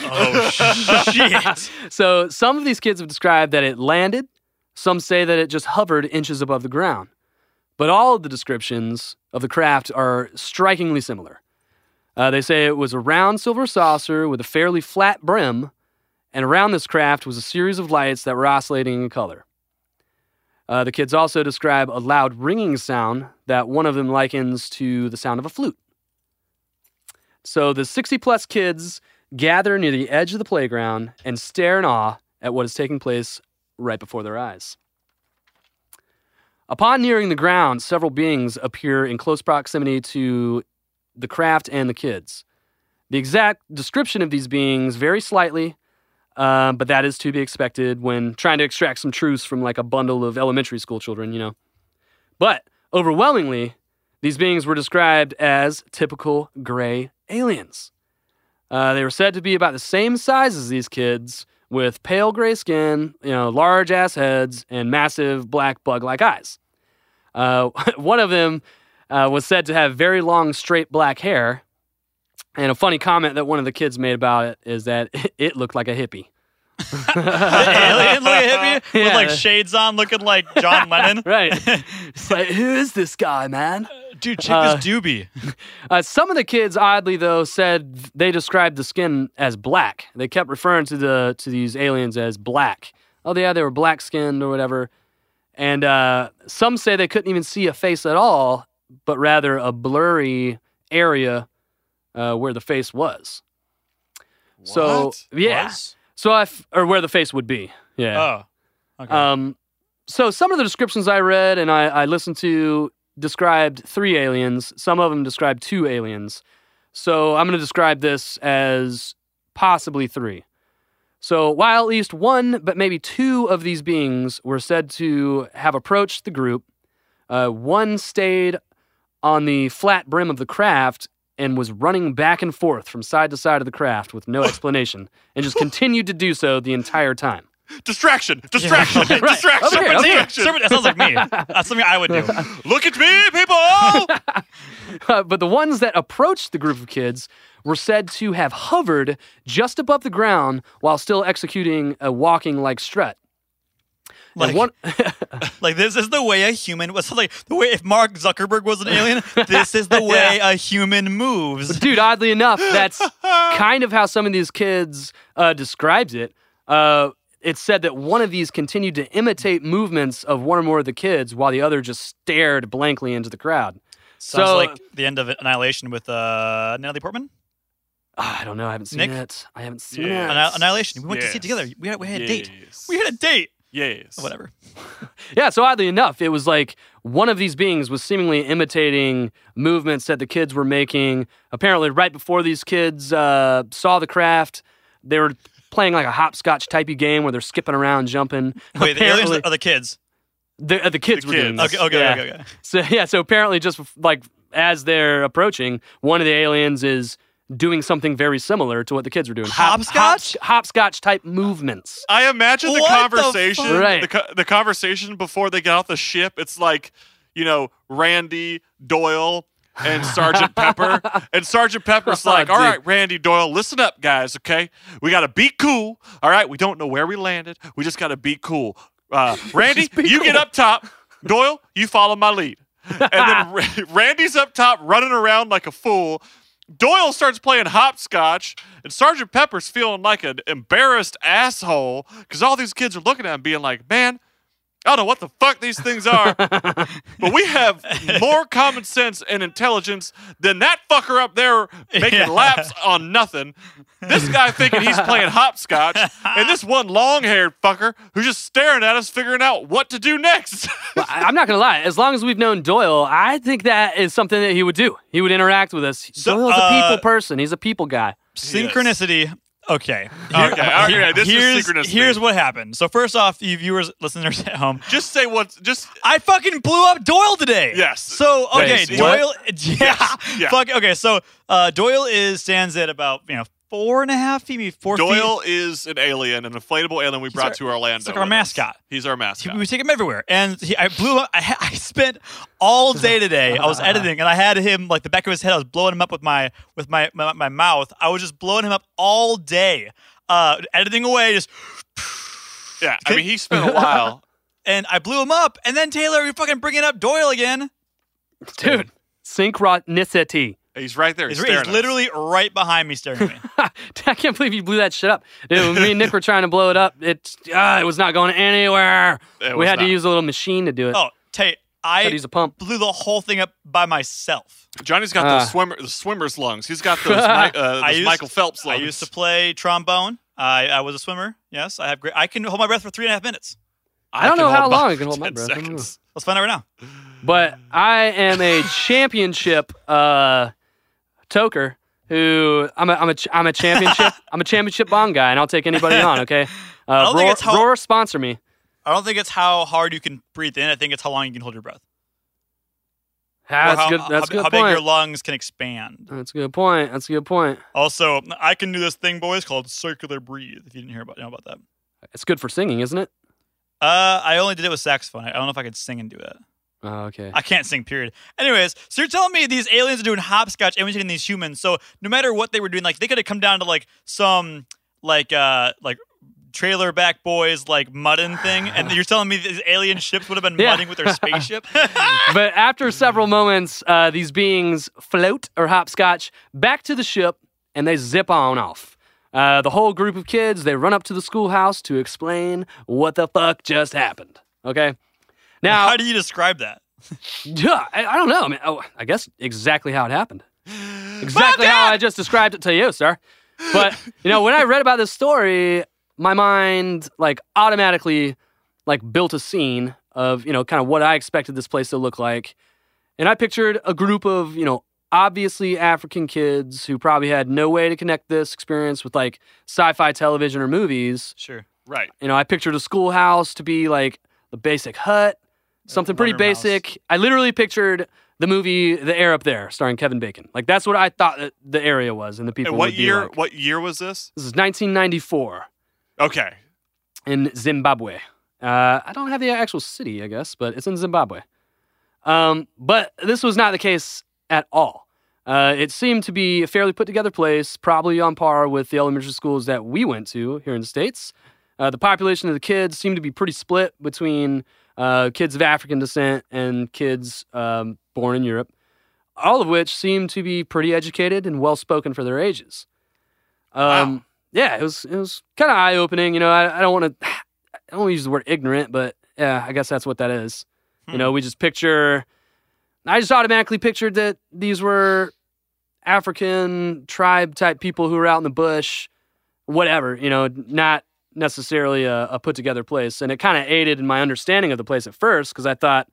Oh shit! So, some of these kids have described that it landed, some say that it just hovered inches above the ground. But all of the descriptions of the craft are strikingly similar. Uh, they say it was a round silver saucer with a fairly flat brim, and around this craft was a series of lights that were oscillating in color. Uh, the kids also describe a loud ringing sound that one of them likens to the sound of a flute. So the 60 plus kids gather near the edge of the playground and stare in awe at what is taking place right before their eyes. Upon nearing the ground, several beings appear in close proximity to the craft and the kids. The exact description of these beings varies slightly, uh, but that is to be expected when trying to extract some truths from like a bundle of elementary school children, you know. But overwhelmingly, these beings were described as typical gray aliens. Uh, they were said to be about the same size as these kids, with pale gray skin, you know, large ass heads, and massive black bug like eyes. Uh, one of them uh, was said to have very long, straight black hair. And a funny comment that one of the kids made about it is that it looked like a hippie. alien look at hippie with like shades on, looking like John Lennon. right. It's like, who is this guy, man? Dude, check Uh, this doobie. Uh, some of the kids, oddly though, said they described the skin as black. They kept referring to the to these aliens as black. Oh yeah, they were black skinned or whatever. And uh, some say they couldn't even see a face at all, but rather a blurry area uh, where the face was. So What? yeah, Was? so I f- or where the face would be. Yeah. Oh, okay. Um, so some of the descriptions I read and I, I listened to described three aliens. Some of them described two aliens. So I'm going to describe this as possibly three. So while at least one, but maybe two of these beings were said to have approached the group, uh, one stayed on the flat brim of the craft and was running back and forth from side to side of the craft with no explanation, and just continued to do so the entire time. Distraction, distraction, Right. distraction, Over here, over here. distraction. Serpent- that sounds like me. That's something I would do. Look at me, people! Uh, but the ones that approached the group of kids were said to have hovered just above the ground while still executing a walking like strut. And Like, one, like this is the way a human was. Like the way if Mark Zuckerberg was an alien, this is the way a human moves. dude, oddly enough, that's kind of how some of these kids uh, describes it. Uh, it said that one of these continued to imitate movements of one or more of the kids while the other just stared blankly into the crowd. Sounds So- like the end of Annihilation with uh, Natalie Portman. Ah, I don't know. I haven't seen Nick? it. I haven't seen Yeah. it. Annihilation. We went to see it together. We had, we had a date. We had a date. Yes. Whatever. Yeah, so oddly enough, it was like one of these beings was seemingly imitating movements that the kids were making. Apparently, right before these kids uh, saw the craft, they were playing like a hopscotch typey game where they're skipping around, jumping. Wait, the aliens are the kids. the, uh, the kids The were doing this. Okay, okay, yeah. okay, okay. So yeah, so apparently, just like as they're approaching, one of the aliens is doing something very similar to what the kids were doing. Hop- Hopscotch? hop- hopscotch type movements. I imagine the What conversation, fuck? Right. the, co- the conversation before they get off the ship. It's like, you know, Randy Doyle and Sergeant Pepper, and Sergeant Pepper's Oh, like, all right, Randy Doyle, listen up, guys. Okay, we got to be cool. All right, we don't know where we landed. We just got to be cool. Uh, Randy, be you get up top. Doyle, you follow my lead." And then Randy's up top running around like a fool. Doyle starts playing hopscotch, and Sergeant Pepper's feeling like an embarrassed asshole because all these kids are looking at him, being like, "Man, I don't know what the fuck these things are, but we have more common sense and intelligence than that fucker up there making Yeah. laps on nothing. This guy thinking he's playing hopscotch, and this one long-haired fucker who's just staring at us, figuring out what to do next." Well, I- I'm not gonna lie. As long as we've known Doyle, I think that is something that he would do. He would interact with us. So, Doyle's a uh, people person. He's a people guy. Synchronicity. Okay. Okay, all right, this is here's, synchronicity. here's what happened. So first off, you viewers, listeners at home, Just say what. Just I fucking blew up Doyle today. Yes. So okay, Wait, Doyle. Yeah. Yeah. Fuck. Okay. So uh, Doyle is stands at about you know four and a half feet, maybe four Doyle feet. is an alien, an inflatable alien we brought our- to Orlando. he's like our with us. mascot. He's our He- mascot. We take him everywhere, and he, I blew up. I, I spent all day today. I was editing, and I had him like the back of his head. I was blowing him up with my with my my, my mouth. I was just blowing him up all day, uh, editing away, just yeah, I mean, he spent a while. and I blew him up. And then Taylor, you're fucking bringing up Doyle again. Dude, synchronicity. He's right there. He's, He's, he's staring at us. literally right behind me, staring at me. I can't believe you blew that shit up. Dude, me and Nick were trying to blow it up, it uh, it was not going anywhere. It we was had to use a little machine to do it. oh, Tate, I to use a pump. blew the whole thing up by myself. Johnny's got Ah. those swimmer, the swimmer's lungs. He's got those, Mi- uh, those I used- Michael Phelps I used to play trombone. I, I was a swimmer. Yes, I have great. I can hold my breath for three and a half minutes. I don't know how long I can hold my breath. I don't know. seconds. Let's find out right now. But I am a championship uh, toker who I'm a, I'm a I'm a championship I'm a championship bong guy and I'll take anybody on. Okay, uh, Roar, how- Roar sponsor me. I don't think it's how hard you can breathe in. I think it's how long you can hold your breath. That's how, good. That's how, good how big your lungs can expand. That's a good point. That's a good point. Also, I can do this thing, boys, called circular breathe. If you didn't hear about know about that. It's good for singing, isn't it? Uh, I only did it with saxophone. I don't know if I could sing and do that. Oh, okay. I can't sing, period. Anyways, so you're telling me these aliens are doing hopscotch imitating these humans. So no matter what they were doing, like they could have come down to like some like uh like trailer back boys like mudding thing, and you're telling me these alien ships would have been Yeah. mudding with their spaceship? but after several moments, uh, these beings float or hopscotch back to the ship and they zip on off. Uh, the whole group of kids they run up to the schoolhouse to explain what the fuck just happened. Okay, now How do you describe that? yeah, I, I don't know. I mean, oh, I guess exactly how it happened. Exactly how I just described it to you, sir. But you know, when I read about this story, my mind like automatically like built a scene of you know kind of what I expected this place to look like, and I pictured a group of you know obviously African kids who probably had no way to connect this experience with like sci-fi television or movies. Sure. Right. You know, I pictured a schoolhouse to be like the basic hut, something pretty Mouse. basic. I literally pictured the movie The Air Up There, starring Kevin Bacon. Like that's what I thought that the area was, and the people. And what year? like. What year was this? This is 1994 Okay. in Zimbabwe. Uh, I don't have the actual city, I guess, but it's in Zimbabwe. Um, but this was not the case at all. Uh, it seemed to be a fairly put together place, probably on par with the elementary schools that we went to here in the States. Uh, the population of the kids seemed to be pretty split between uh, kids of African descent and kids um, born in Europe, all of which seemed to be pretty educated and well spoken for their ages. Um, Yeah, it was it was kind of eye opening. You know, I, I don't want to I don't want to use the word ignorant, but yeah, I guess that's what that is. You know, we just picture. I just automatically pictured that these were African tribe type people who were out in the bush, whatever. You know, not necessarily a, a put together place, and it kind of aided in my understanding of the place at first because I thought,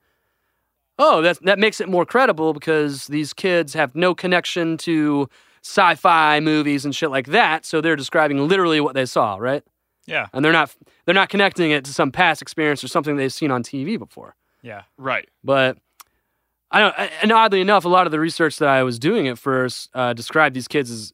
oh, that that makes it more credible because these kids have no connection to sci-fi movies and shit like that, so they're describing literally what they saw, right? Yeah. And they're not they're not connecting it to some past experience or something they've seen on TV before. Yeah. Right. But I don't. And oddly enough, a lot of the research that I was doing at first uh, described these kids as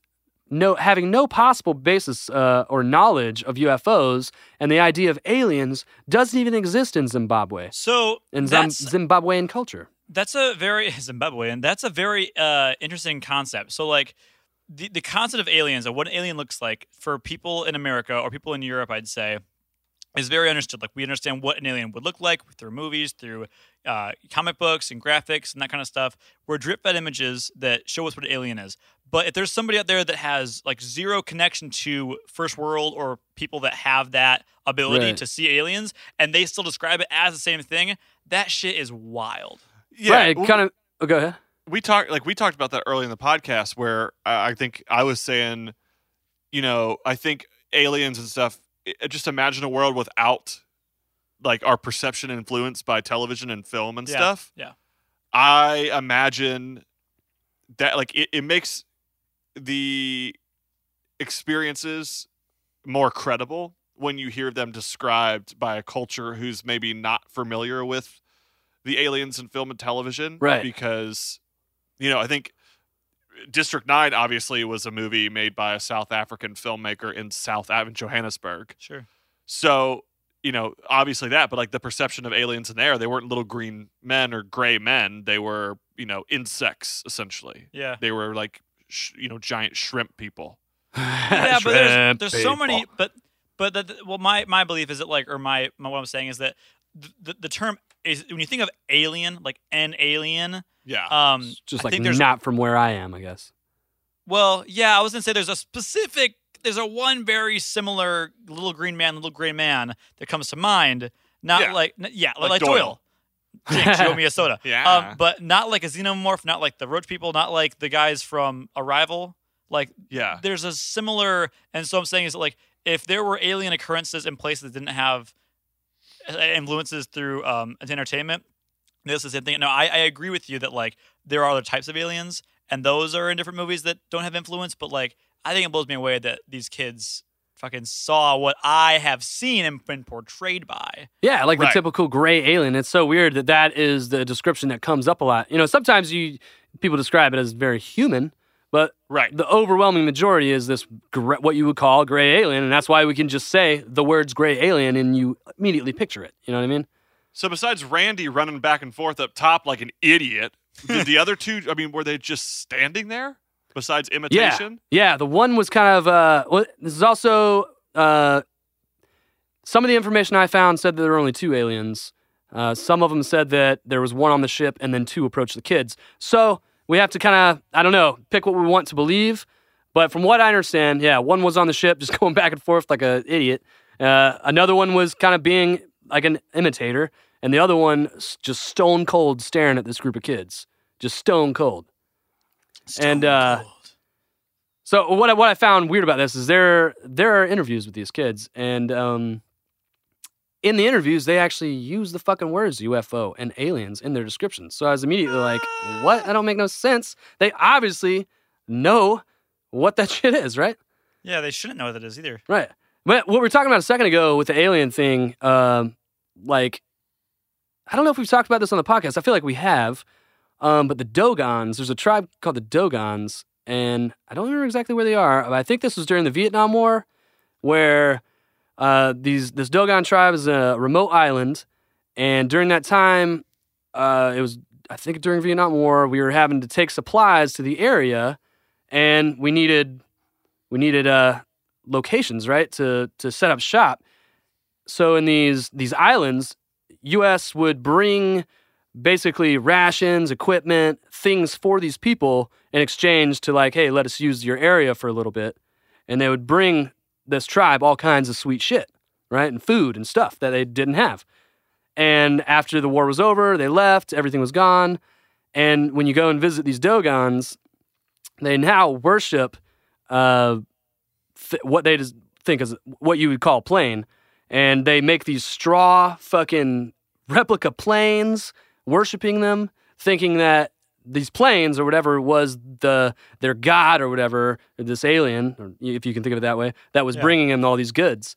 no having no possible basis uh, or knowledge of UFOs, and the idea of aliens doesn't even exist in Zimbabwe So in Zim- Zimbabwean culture. that's a very Zimbabwean. That's a very uh, interesting concept. So like the the concept of aliens and what an alien looks like for people in America or people in Europe, I'd say, is very understood. Like we understand what an alien would look like through movies, through uh, comic books and graphics and that kind of stuff. We're drip fed images that show us what an alien is. But if there's somebody out there that has like zero connection to first world or people that have that ability Right. to see aliens and they still describe it as the same thing, that shit is wild. Yeah. right. well, Kind of. Oh, go ahead. we talked like we talked about that early in the podcast where I, I think I was saying, you know, I think aliens and stuff. I- Just imagine a world without like our perception influenced by television and film and Yeah, stuff. yeah. I imagine that like it, it makes the experiences more credible when you hear them described by a culture who's maybe not familiar with the aliens in film and television. Right. Because, you know, I think District 9 obviously was a movie made by a South African filmmaker in South Af- in Johannesburg. Sure. So, you know, obviously that, but like the perception of aliens in there, they weren't little green men or gray men. They were, you know, insects essentially. Yeah. They were like, sh- you know, giant shrimp people. yeah, but there's, Shrimp there's so many. But but the, the- well, my my belief is that like, or my, my what I'm saying is that the, the, the term is when you think of alien, like an alien. Yeah. Um, Just I like think there's not from where I am, I guess. Well, yeah, I was gonna say there's a specific, there's a one very similar little green man, little gray man that comes to mind. Not Yeah. like, yeah, Like like, Doyle. Doyle. Jinx, you owe me a soda. Yeah. Um, but not like a xenomorph, not like the roach people, not like the guys from Arrival. Like, Yeah. there's a similar, and so I'm saying is that like if there were alien occurrences in places that didn't have influences through um, entertainment, this is the same thing. No, I, I agree with you that like there are other types of aliens, and those are in different movies that don't have influence. But like, I think it blows me away that these kids fucking saw what I have seen and been portrayed by. Yeah, like Right. the typical gray alien. It's so weird that that is the description that comes up a lot. You know, sometimes you people describe it as very human, but Right. the overwhelming majority is this gr- what you would call gray alien, and that's why we can just say the words gray alien and you immediately picture it. You know what I mean? So besides Randy running back and forth up top like an idiot, did the other two, I mean, were they just standing there besides imitation? Yeah, yeah. The one was kind of. Uh, well, this is also uh, some of the information I found said that there were only two aliens. Uh, some of them said that there was one on the ship and then two approached the kids. So we have to kind of, I don't know, pick what we want to believe. But from what I understand, yeah, one was on the ship just going back and forth like an idiot. Uh, another one was kind of being like an imitator, and the other one just stone cold staring at this group of kids, just stone cold. and uh, so what I, what I found weird about this is there there are interviews with these kids, and um, in the interviews they actually use the fucking words UFO and aliens in their descriptions. So I was immediately like, "What? That don't make no sense." They obviously know what that shit is, right? Yeah, they shouldn't know what that is either. Right. But what we were talking about a second ago with the alien thing, um, like, I don't know if we've talked about this on the podcast. I feel like we have. Um, but the Dogons, there's a tribe called the Dogons, and I don't remember exactly where they are. But I think this was during the Vietnam War, where uh, these this Dogon tribe is a remote island, and during that time, uh, it was I think during Vietnam War, we were having to take supplies to the area, and we needed we needed uh, locations right to to set up shop. So in these these islands, U.S. would bring basically rations, equipment, things for these people in exchange to like, hey, let us use your area for a little bit, and they would bring this tribe all kinds of sweet shit, right, and food and stuff that they didn't have. And after the war was over, they left, everything was gone. And when you go and visit these Dogons, they now worship uh, th- what they just think is what you would call plane. And they make these straw fucking replica planes, worshiping them, thinking that these planes or whatever was the their god or whatever, or this alien, or if you can think of it that way, that was Yeah. bringing them all these goods.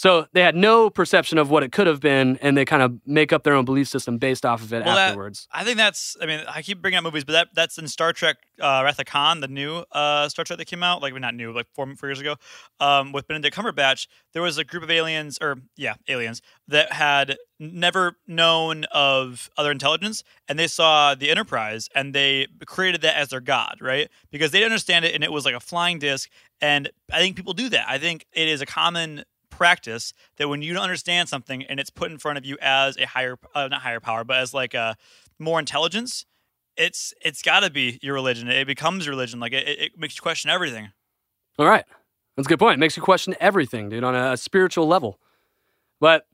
So they had no perception of what it could have been, and they kind of make up their own belief system based off of it Well, that- afterwards. I think that's. I mean, I keep bringing up movies, but that that's in Star Trek uh, Wrath of Khan, the new uh, Star Trek that came out, like not new, like four, four years ago, um, with Benedict Cumberbatch. There was a group of aliens, or yeah, aliens that had never known of other intelligence, and they saw the Enterprise, and they created that as their god, right? Because they didn't understand it, and it was like a flying disc. And I think people do that. I think it is a common practice that when you don't understand something and it's put in front of you as a higher uh, not higher power but as like a more intelligence it's it's got to be your religion it becomes religion like it, it makes you question everything All right. That's a good point. It makes you question everything, dude, on a, spiritual level. But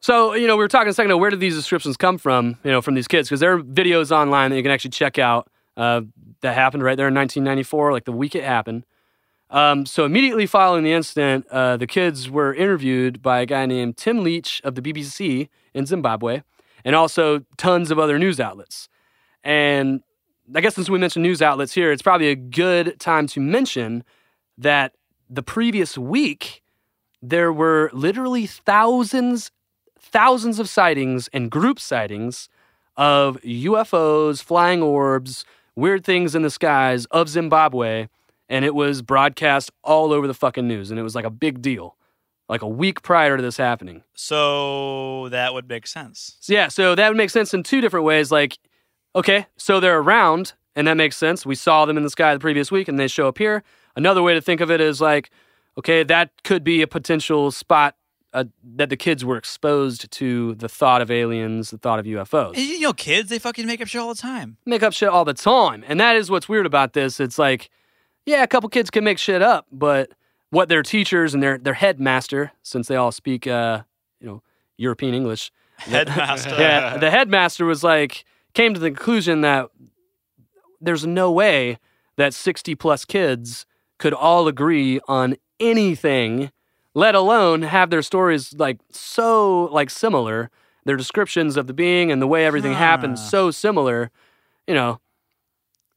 so, you know, we were talking a second ago, where did these descriptions come from, you know, from these kids? Because there are videos online that you can actually check out uh, that happened right there in 1994, like the week it happened. Um, so immediately following the incident, uh, the kids were interviewed by a guy named Tim Leach of the BBC in Zimbabwe, and also tons of other news outlets. And I guess since we mentioned news outlets here, it's probably a good time to mention that the previous week there were literally thousands, thousands of sightings and group sightings of UFOs, flying orbs, weird things in the skies of Zimbabwe, and it was broadcast all over the fucking news, and it was like a big deal, like a week prior to this happening. So that would make sense. So yeah, so that would make sense in two different ways. Like, okay, so they're around, and that makes sense. We saw them in the sky the previous week, and they show up here. Another way to think of it is like, okay, that could be a potential spot uh, that the kids were exposed to the thought of aliens, the thought of UFOs. And You know, kids, they fucking make up shit all the time. Make up shit all the time, and that is what's weird about this. It's like, yeah, a couple kids can make shit up, but what their teachers and their their headmaster, since they all speak, uh, you know, European English, Headmaster. yeah, the headmaster was like came to the conclusion that there's no way that 60 plus kids could all agree on anything, let alone have their stories like so like similar, their descriptions of the being and the way everything happened so similar, you know.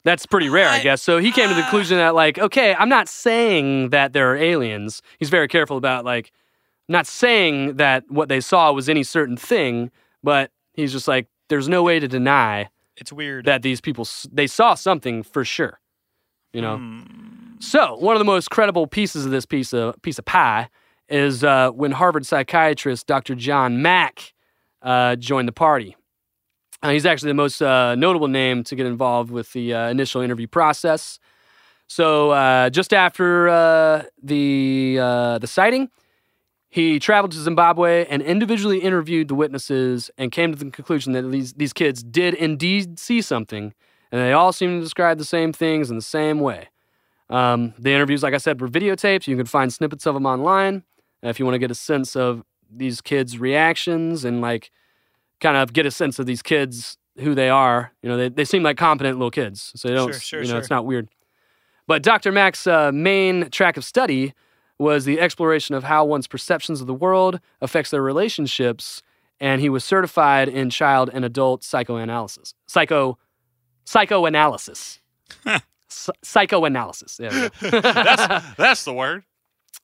That's pretty rare, I guess. So he came to the conclusion that, like, okay, I'm not saying that there are aliens. He's very careful about, like, not saying that what they saw was any certain thing, but he's just like, there's no way to deny It's weird. that these people they saw something for sure. You know. Hmm. So one of the most credible pieces of this piece of piece of pie is uh, when Harvard psychiatrist Dr. John Mack uh, joined the party. Uh, he's actually the most uh, notable name to get involved with the uh, initial interview process. So uh, just after uh, the uh, the sighting, he traveled to Zimbabwe and individually interviewed the witnesses and came to the conclusion that these these kids did indeed see something, and they all seem to describe the same things in the same way. Um, the interviews, like I said, were videotaped. You can find snippets of them online if you want to get a sense of these kids' reactions and like kind of get a sense of these kids who they are. You know, they, they seem like competent little kids, so they don't. Sure, sure, you know, it's not weird. But Dr. Mack's uh, main track of study was the exploration of how one's perceptions of the world affects their relationships, and he was certified in child and adult psychoanalysis. Psycho, psychoanalysis. Psy- psychoanalysis. Go. that's that's the word.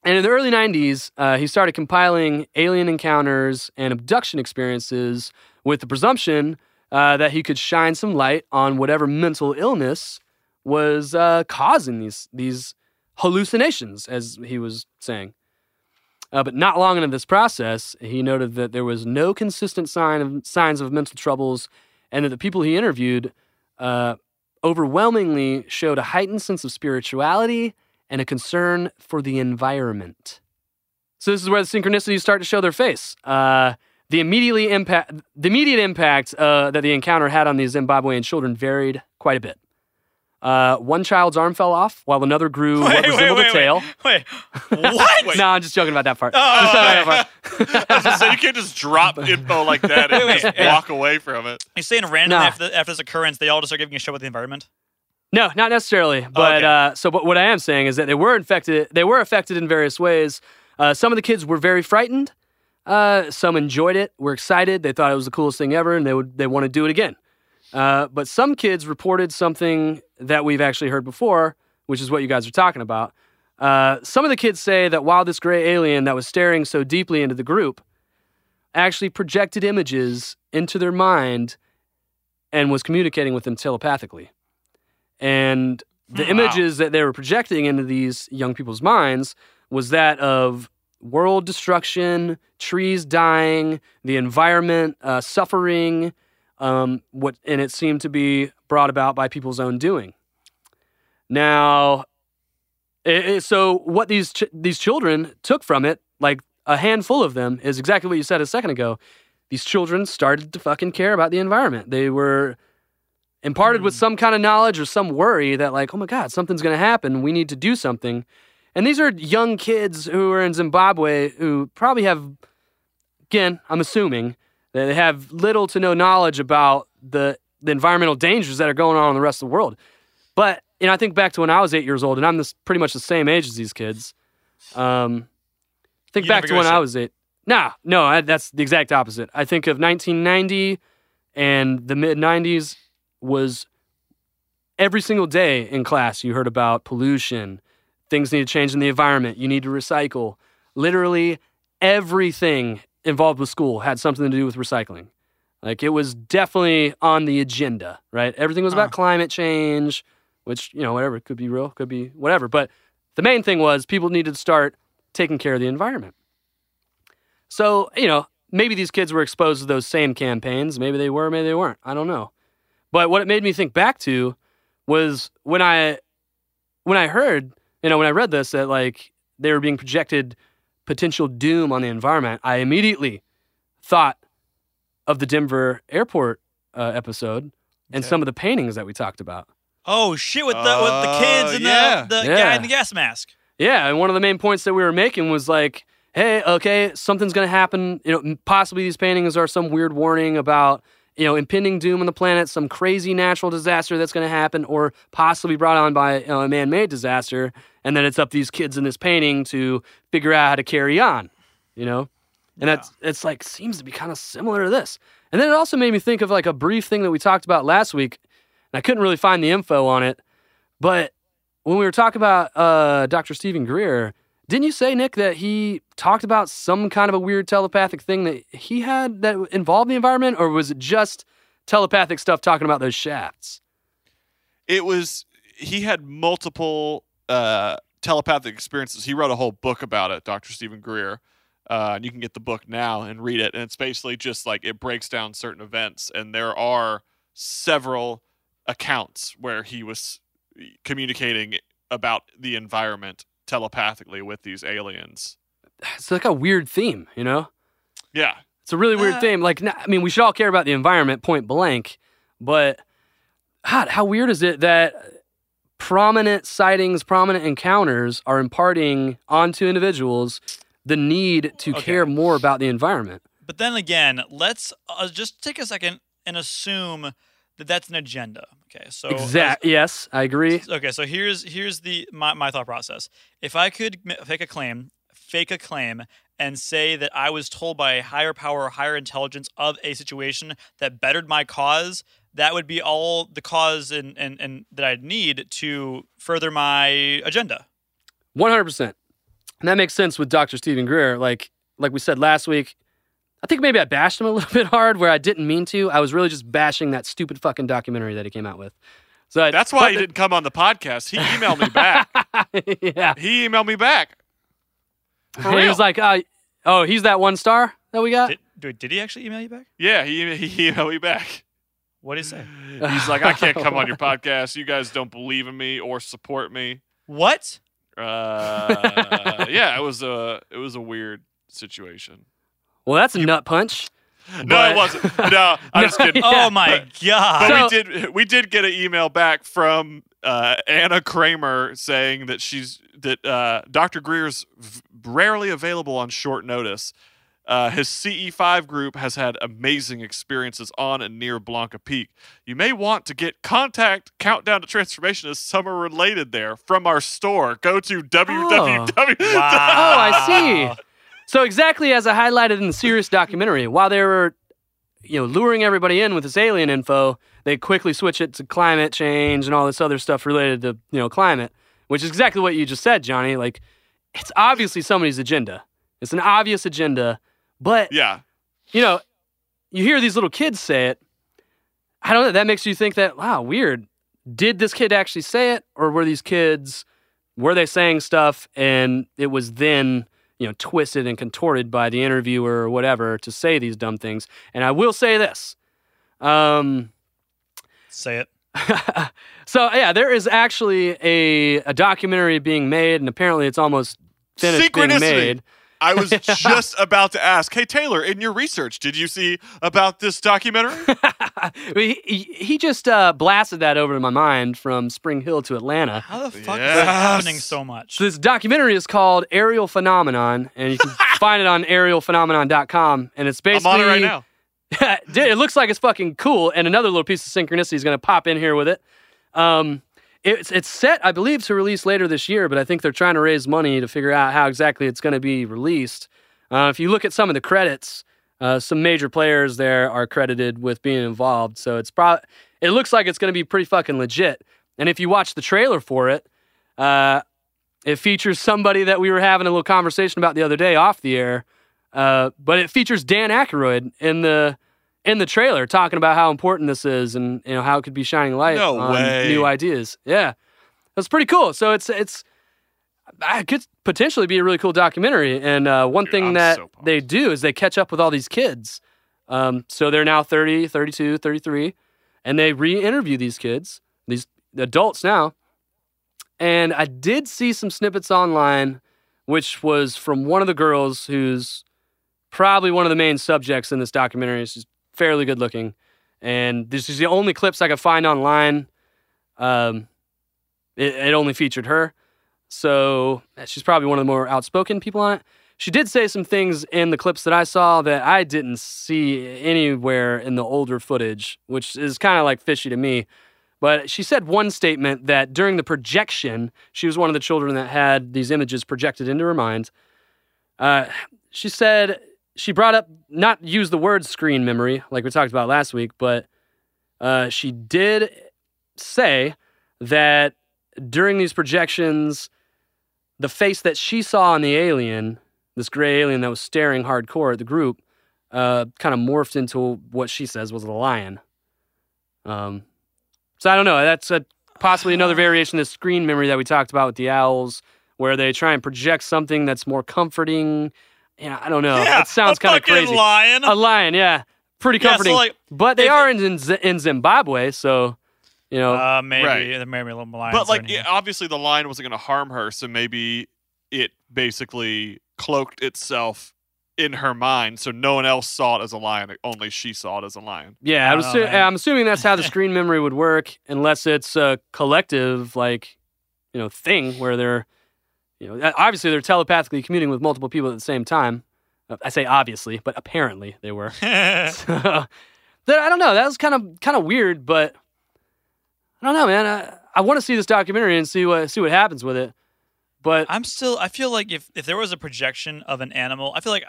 And in the early 90s, uh, he started compiling alien encounters and abduction experiences with the presumption uh, that he could shine some light on whatever mental illness was uh, causing these, these hallucinations, as he was saying. Uh, but not long into this process, he noted that there was no consistent sign of, signs of mental troubles and that the people he interviewed uh, overwhelmingly showed a heightened sense of spirituality and a concern for the environment. So this is where the synchronicities start to show their face. Uh, the immediately impact, the immediate impact uh, that the encounter had on these Zimbabwean children varied quite a bit. Uh, one child's arm fell off, while another grew what Wait, wait, resembled wait, a tail. Wait, what? no, I'm just joking about that part. Oh, Just joking okay. that part. I was gonna you can't just drop info like that and just walk away from it. You're saying randomly Nah. after, after this occurrence, they all just start giving a shit about the environment? No, not necessarily. But Okay. uh, so, but what I am saying is that they were infected. They were affected in various ways. Uh, some of the kids were very frightened. Uh, some enjoyed it, were excited. They thought it was the coolest thing ever, and they would they want to do it again. Uh, but some kids reported something that we've actually heard before, which is what you guys are talking about. Uh, some of the kids say that while this gray alien that was staring so deeply into the group actually projected images into their mind and was communicating with them telepathically. And the Hmm, images that they were projecting into these young people's minds was that of world destruction, trees dying, the environment uh, suffering, um, what, and it seemed to be brought about by people's own doing. Now, it, it- so what these ch- these children took from it, like a handful of them, is exactly what you said a second ago. These children started to fucking care about the environment. They were imparted with some kind of knowledge or some worry that, like, oh my God, something's going to happen. We need to do something. And these are young kids who are in Zimbabwe who probably have, again, I'm assuming, that they have little to no knowledge about the, the environmental dangers that are going on in the rest of the world. But, you know, I think back to when I was eight years old, and I'm this, pretty much the same age as these kids. Um, think You back to when I was eight. Nah, no, I, that's the exact opposite. I think of 1990 and the mid 90s was every single day in class you heard about pollution, things need to change in the environment. You need to recycle. Literally everything involved with school had something to do with recycling. Like it was definitely on the agenda, right? Everything was about climate change, which, you know, whatever, it could be real, could be whatever. But the main thing was people needed to start taking care of the environment. So, you know, maybe these kids were exposed to those same campaigns. Maybe they were, maybe they weren't. I don't know. But what it made me think back to was when I when I heard, you know, when I read this that like they were being projected potential doom on the environment, I immediately thought of the Denver airport uh, episode and some of the paintings that we talked about. Oh shit! With the with the kids and yeah. the, the Yeah. guy in the gas mask. Yeah, and one of the main points that we were making was like, hey, okay, something's going to happen. You know, possibly these paintings are some weird warning about you know impending doom on the planet, some crazy natural disaster that's going to happen, or possibly brought on by you know, a man-made disaster. And then it's up to these kids in this painting to figure out how to carry on. You know, and that's it's like seems to be kind of similar to this. And then it also made me think of like a brief thing that we talked about last week, and I couldn't really find the info on it, but when we were talking about uh, Dr. Stephen Greer, didn't you say, Nick, that he talked about some kind of a weird telepathic thing that he had that involved the environment, or was it just telepathic stuff talking about those shafts? it was he had multiple uh, telepathic experiences. He wrote a whole book about it, Dr. Stephen Greer. Uh, and you can get the book now and read it. And it's basically just like it breaks down certain events. And there are several accounts where he was communicating about the environment telepathically with these aliens. It's like a weird theme, you know? Yeah. It's a really weird Uh, theme. Like, I mean, we should all care about the environment, point blank, but God, how weird is it that prominent sightings, prominent encounters are imparting onto individuals the need to Okay. care more about the environment? But then again, let's uh, just take a second and assume that that's an agenda. Okay, so exact. Yes, I agree. Okay, so here's here's the my, my thought process. If I could fake a claim, fake a claim, and say that I was told by a higher power or higher intelligence of a situation that bettered my cause, that would be all the cause and and, and that I'd need to further my agenda. One hundred percent, and that makes sense with Doctor Stephen Greer. Like, like we said last week, I think maybe I bashed him a little bit hard where I didn't mean to. I was really just bashing that stupid fucking documentary that he came out with. So I, That's why but he didn't come on the podcast. He emailed me back. yeah, he emailed me back. For And he was like, uh, "Oh, he's that one star that we got." Did, did, did he actually email you back? yeah, he, he emailed me back. What did he say? He's like, I can't come on your podcast. You guys don't believe in me or support me. What? Uh, yeah, it was a it was a weird situation. Well, that's a nut punch. No, But- it wasn't. No, I'm just kidding. Oh my god! But god! we did we did get an email back from uh, Anna Kramer saying that she's that uh, Dr. Greer's v- rarely available on short notice. Uh, his CE5 group has had amazing experiences on and near Blanca Peak. You may want to get contact Countdown to Transformation as summer related there from our store. Go to www. Oh, I see. So exactly as I highlighted in the Sirius documentary, while they were, you know, luring everybody in with this alien info, they quickly switch it to climate change and all this other stuff related to you know climate, which is exactly what you just said, Johnny. Like, it's obviously somebody's agenda. It's an obvious agenda, but Yeah. you know, you hear these little kids say it. I don't know. That makes you think that wow, weird. Did this kid actually say it, or were these kids were they saying stuff and it was then you know twisted and contorted by the interviewer or whatever to say these dumb things? And I will say this. Um, Say it. so yeah, there is actually a a documentary being made, and apparently it's almost finished being made. I was just about to ask, hey Taylor, in your research, did you see about this documentary? he, he, he just uh, blasted that over to my mind from Spring Hill to Atlanta. How the fuck is Yes. that happening so much? So this documentary is called Ariel Phenomenon, and you can find it on arielphenomenon.com. And it's basically I'm on it right now. Dude, it looks like it's fucking cool. And another little piece of synchronicity is going to pop in here with it. Um, it's it's set, I believe, to release later this year, but I think they're trying to raise money to figure out how exactly it's going to be released. Uh, if you look at some of the credits, uh, some major players there are credited with being involved. So it's pro- it looks like it's going to be pretty fucking legit. And if you watch the trailer for it, uh, It features somebody that we were having a little conversation about the other day off the air. Uh, but it features Dan Aykroyd in the in the trailer talking about how important this is and you know how it could be shining light No on way. new ideas. Yeah, that's pretty cool. So it's it's it could potentially be a really cool documentary. And uh, one thing I'm that so they do is they catch up with all these kids. Um, so they're now 30, 32, 33, and they re-interview these kids, these adults now. And I did see some snippets online, which was from one of the girls who's probably one of the main subjects in this documentary. She's fairly good looking. And this is the only clips I could find online. Um, it, it only featured her. So she's probably one of the more outspoken people on it. She did say some things in the clips that I saw that I didn't see anywhere in the older footage, which is kind of like fishy to me. But she said one statement that during the projection, she was one of the children that had these images projected into her mind. Uh, she said she brought up not use the word screen memory like we talked about last week, but uh, she did say that during these projections, the face that she saw on the alien, this gray alien that was staring hardcore at the group, uh, kind of morphed into what she says was a lion. Um, so I don't know. That's a, possibly another variation of the screen memory that we talked about with the owls, where they try and project something that's more comforting. Yeah, I don't know. Yeah, that sounds kind of fucking crazy. lion. A lion, yeah, pretty Yeah, so, comforting. like, but they if- are in, Z- in Zimbabwe, so you know. Uh, maybe Right. there may be a little lions But like, in yeah, obviously, the lion wasn't going to harm her, so maybe it basically cloaked itself in her mind, so no one else saw it as a lion. Only she saw it as a lion. Yeah, I I don't know, assu- I'm assuming that's how the screen memory would work, unless it's a collective, like, you know, thing where they're, you know, obviously they're telepathically communing with multiple people at the same time. I say obviously, but apparently they were. so, that, I don't know. That was kind of kind of weird, but I don't know, man. I, I want to see this documentary and see what see what happens with it. But I'm still. I feel like if if there was a projection of an animal, I feel like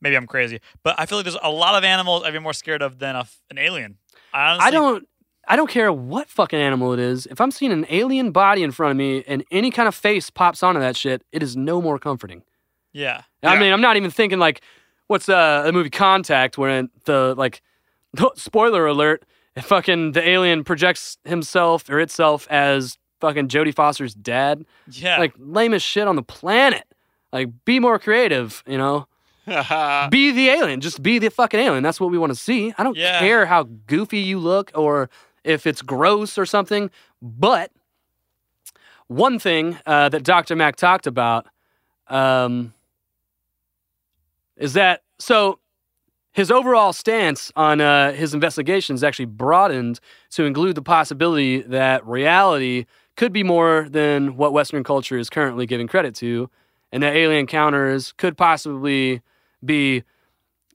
maybe I'm crazy, but I feel like there's a lot of animals I'd be more scared of than a an alien. I, honestly, I don't I don't care what fucking animal it is. If I'm seeing an alien body in front of me and any kind of face pops onto that shit, it is no more comforting. Yeah. I Yeah. mean, I'm not even thinking like what's uh, the movie Contact where the like spoiler alert, fucking the alien projects himself or itself as fucking Jodie Foster's dad. Yeah. Like lamest shit on the planet. Like be more creative, you know? be the alien. Just be the fucking alien. That's what we want to see. I don't Yeah. care how goofy you look or if it's gross or something. But one thing uh, that Dr. Mack talked about um, is that so his overall stance on uh, his investigations actually broadened to include the possibility that reality could be more than what Western culture is currently giving credit to, and that alien encounters could possibly be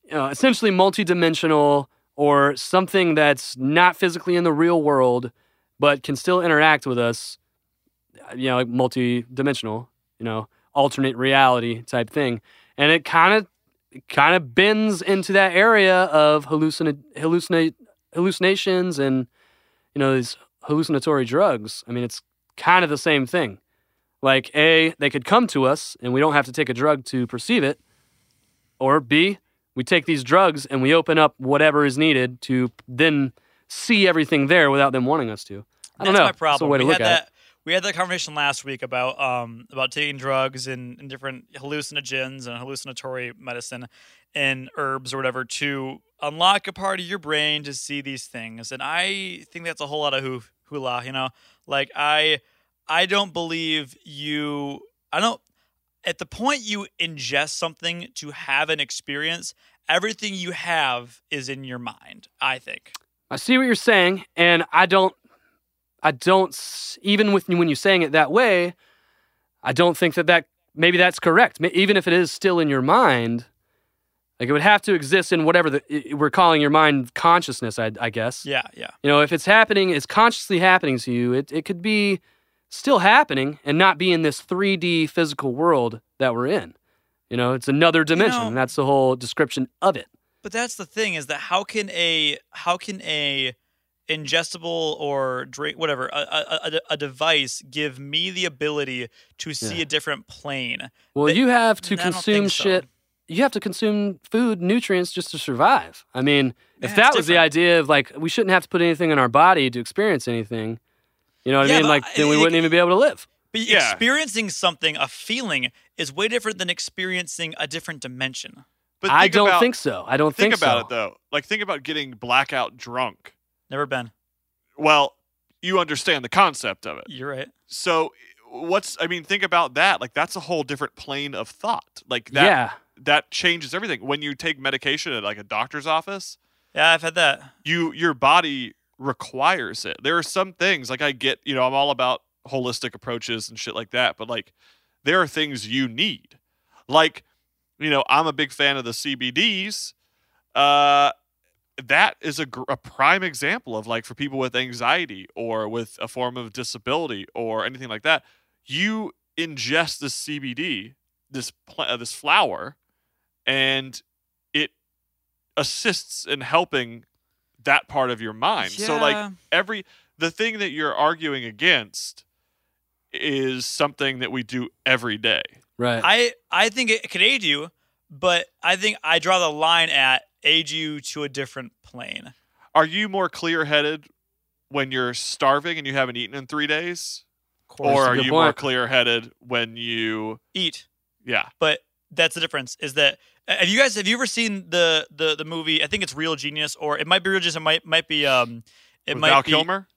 you know, essentially multidimensional or something that's not physically in the real world, but can still interact with us, you know, like multi-dimensional, you know, alternate reality type thing. And it kind of kind of bends into that area of hallucina- hallucinate hallucinations and you know these hallucinatory drugs. I mean, it's kind of the same thing. Like A, they could come to us and we don't have to take a drug to perceive it. Or B, we take these drugs and we open up whatever is needed to then see everything there without them wanting us to. I don't That's know. my That's a problem. way to we look had at that. it. We had that conversation last week about um about taking drugs and, and different hallucinogens and hallucinatory medicine and herbs or whatever to unlock a part of your brain to see these things. And I think that's a whole lot of hoo- hula. You know, like I I don't believe you. I don't. At the point you ingest something to have an experience, everything you have is in your mind. I think. I see what you're saying, and I don't, I don't, even with when you're saying it that way, I don't think that that maybe that's correct. Even if it is still in your mind, like it would have to exist in whatever the, we're calling your mind consciousness. I, I guess. Yeah, yeah. You know, if it's happening, it's consciously happening to you. It it could be still happening and not be in this 3D physical world that we're in. You know, it's another dimension. know- and that's the whole description of it. But that's the thing is that how can a how can a ingestible or drink whatever a, a, a, device give me the ability to see Yeah. a different plane? Well, you have to consume so. shit. You have to consume food, nutrients just to survive. I mean, Yeah, if that was the idea of like we shouldn't have to put anything in our body to experience anything, you know what Yeah, I mean? Like then we it- wouldn't even be able to live. But Yeah. experiencing something, a feeling, is way different than experiencing a different dimension. But I don't about- think so. I don't Think think, about so. it though. Like think about getting blackout drunk. Never been. Well, you understand the concept of it. You're right. So what's I mean, think about that. Like that's a whole different plane of thought. Like that yeah. that changes everything. When you take medication at like a doctor's office, Yeah, I've had that. you your body requires it. There are some things like I get, you know, I'm all about holistic approaches and shit like that, but like there are things you need. Like, you know, I'm a big fan of the CBDs. Uh that is a, a prime example of like for people with anxiety or with a form of disability or anything like that you ingest this cbd this pl- uh, this flower and it assists in helping that part of your mind so like every the thing that you're arguing against is something that we do every day Right. I I think it could aid you, but I think I draw the line at aid you to a different plane. are you more clear-headed when you're starving and you haven't eaten in three days or That's a are good you more clear-headed when you Eat, yeah but that's the difference. Is that have you guys have you ever seen the the the movie? I think it's Real Genius, or it might be Real Genius. It might might be um. It with might val be kilmer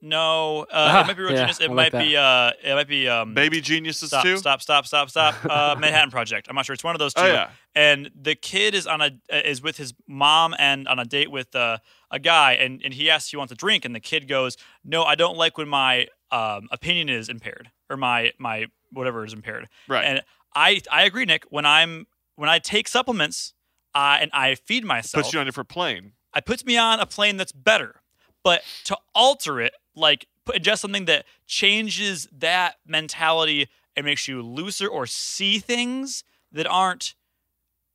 no. Uh, Ah, it might be Real yeah, Genius. It I might like be uh. It might be um. baby geniuses stop, too stop, stop, stop, stop. Uh, Manhattan Project. I'm not sure. It's one of those two. oh yeah and the kid is on a is with his mom and on a date with uh, a guy and, and he asks if he wants a drink and the kid goes no i don't like when my um, opinion is impaired or my my whatever is impaired right and i i agree nick when i'm when i take supplements uh, and i feed myself puts you on a different plane it puts me on a plane that's better. But to alter it, like put just something that changes that mentality and makes you looser or see things that aren't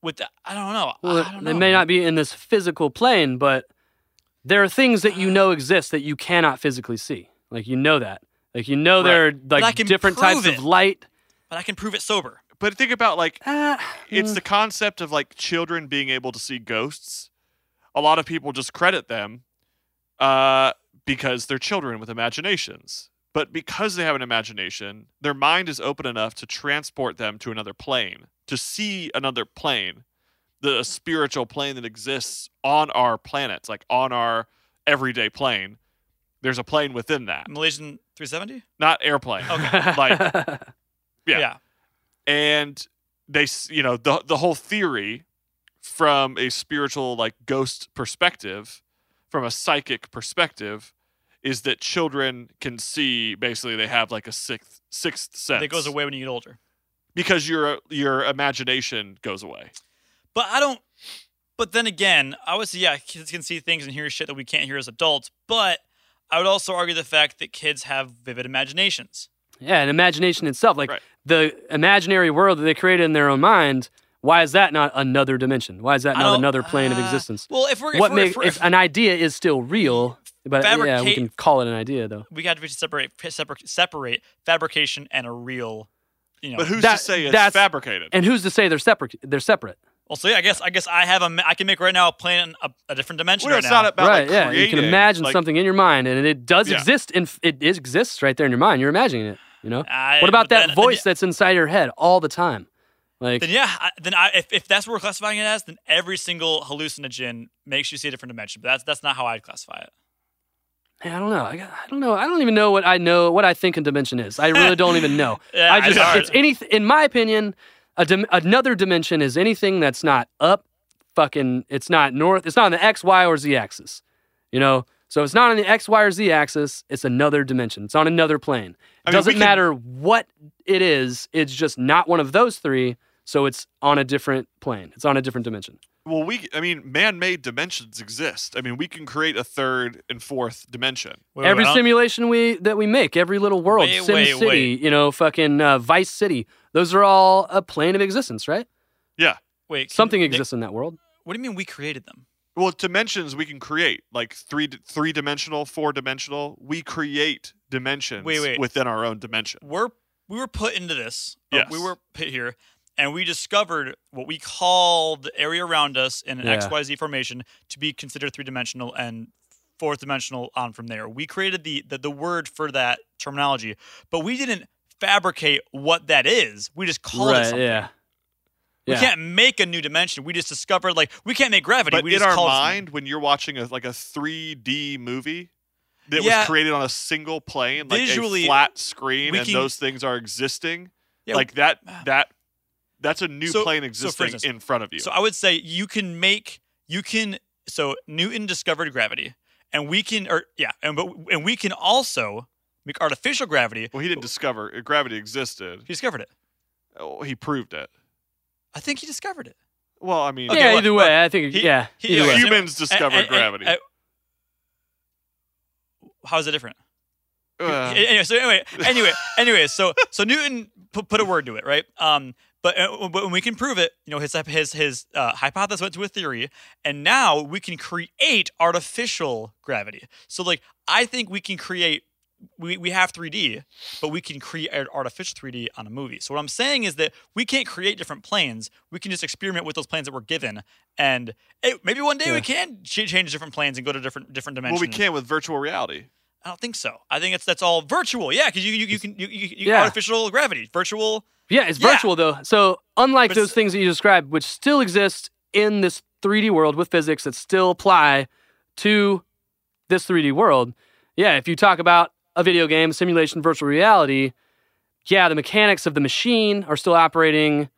with the, I don't know. Well, I it, don't it know. may not be in this physical plane, but there are things that you know exist that you cannot physically see. Like you know that. Like you know there are like different types it. of light. but I can prove it sober. But think about like Ah, it's mm. the concept of like children being able to see ghosts a lot of people just credit them uh, because they're children with imaginations but because they have an imagination their mind is open enough to transport them to another plane to see another plane the spiritual plane that exists on our planets like on our everyday plane there's a plane within that Malaysian 370? not airplane Okay. like Yeah. yeah. And they you know the the whole theory from a spiritual like ghost perspective from a psychic perspective is that children can see basically they have like a sixth sixth sense That goes away when you get older. because your your imagination goes away But I don't. But then again, I would say, yeah, kids can see things and hear shit that we can't hear as adults. But I would also argue the fact that kids have vivid imaginations. Yeah, and imagination itself, like Right. The imaginary world that they created in their own mind. Why is that not another dimension? Why is that not another plane of uh, existence? Well, if we're what if, we're, make if, we're, if an idea is still real, but yeah, we can call it an idea though. we got to separate separate separate fabrication and a real, you know. but who's that- to say it's that's- fabricated And who's to say they're separate? They're separate, well, see, I guess I guess I have a I can make right now a plane a, a different dimension well, right it's now. not about right? like, yeah, you can creating, imagine like- something in your mind, and it does Yeah. exist. In it is, exists right there in your mind. You're imagining it. You know. I- what about that then- voice then, that's inside your head all the time? Like, Then yeah, I, then I, if, if that's what we're classifying it as, then every single hallucinogen makes you see a different dimension. But that's that's not how I'd classify it. Hey, I don't know. I, I don't know. I don't even know what I know. What I think a dimension is. I really don't even know. Yeah, I just. it's. Any. In my opinion, a dim, another dimension is anything that's not up. Fucking. It's not north. It's not on the x, y, or z axis. You know. So it's not on the x, y, or z axis. It's another dimension. It's on another plane. It I mean, doesn't can- matter what it is. It's just not one of those three. So it's on a different plane. It's on a different dimension. well we i mean man-made dimensions exist i mean we can create a third and fourth dimension Wait, every wait, simulation we that we make, every little world, Wait, Sim wait, City, wait. you know, fucking uh, Vice City, those are all a plane of existence, right? yeah wait, Something Nick, exists in that world. What do you mean we created them? Well, dimensions we can create like three three dimensional, four dimensional. We create dimensions Wait, wait. within our own dimension. We're we were put into this. uh, Yes. we were put here, and we discovered what we call the area around us in an Yeah. XYZ formation to be considered three dimensional and fourth dimensional on from there. We created the, the the word for that terminology, but we didn't fabricate what that is. We just called it something. Yeah. We can't make a new dimension. We just discovered like we can't make gravity. But we in just our called it something. mind, when you're watching a like a 3D movie that Yeah. was created on a single plane, like Visually, a flat screen, and can- those things are existing, Yeah, like that ah. that that's a new So- plane so existing instance- in front of you. So I would say you can make you can so Newton discovered gravity, and we can or yeah, and but and we can also make artificial gravity. well, he didn't discover gravity existed. He discovered it. Oh, he proved it. I think he discovered it. Well, I mean, Okay, yeah. what- Either way, I think. he- yeah. he- either way. humans discovered And- and- gravity. and- how is it different? Uh, anyway, so anyway, anyway, anyway, so so Newton put, put a word to it, right? Um, but, uh, but when we can prove it, you know, his his his uh, hypothesis went to a theory, and now we can create artificial gravity. So like, I think we can create. We, we have 3D, but we can create artificial 3D on a movie. So what I'm saying is that we can't create different planes. We can just experiment with those planes that we're given, and eh, maybe one day we can ch- change different planes and go to different different dimensions. well, we can with virtual reality. I don't think so. I think it's that's all virtual. Yeah, because you, you you can you, you, you Yeah. artificial gravity, virtual. Yeah, it's Yeah. virtual though. So unlike But those things that you described, which still exist in this 3D world with physics that still apply to this 3D world, yeah, if you talk about a video game, simulation, virtual reality, yeah, the mechanics of the machine are still operating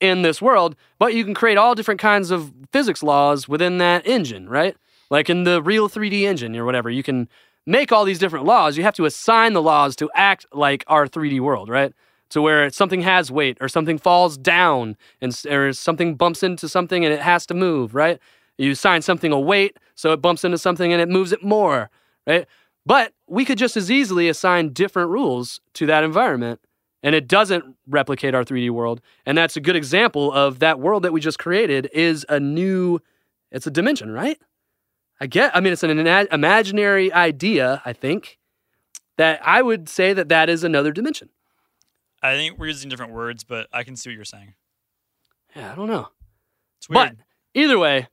in this world, but you can create all different kinds of physics laws within that engine, right? Like in the real 3D engine or whatever, you can make all these different laws. You have to assign the laws to act like our 3D world, right? To where something has weight or something falls down and or something bumps into something and it has to move, right? You assign something a weight so it bumps into something and it moves it more, right? But we could just as easily assign different rules to that environment and it doesn't replicate our 3D world. And that's a good example of that world that we just created is a new it's a dimension, right? I get I mean it's an ina- imaginary idea, I think, that I would say that that is another dimension. I think we're using different words, but I can see what you're saying. Yeah, I don't know. It's weird. But either way,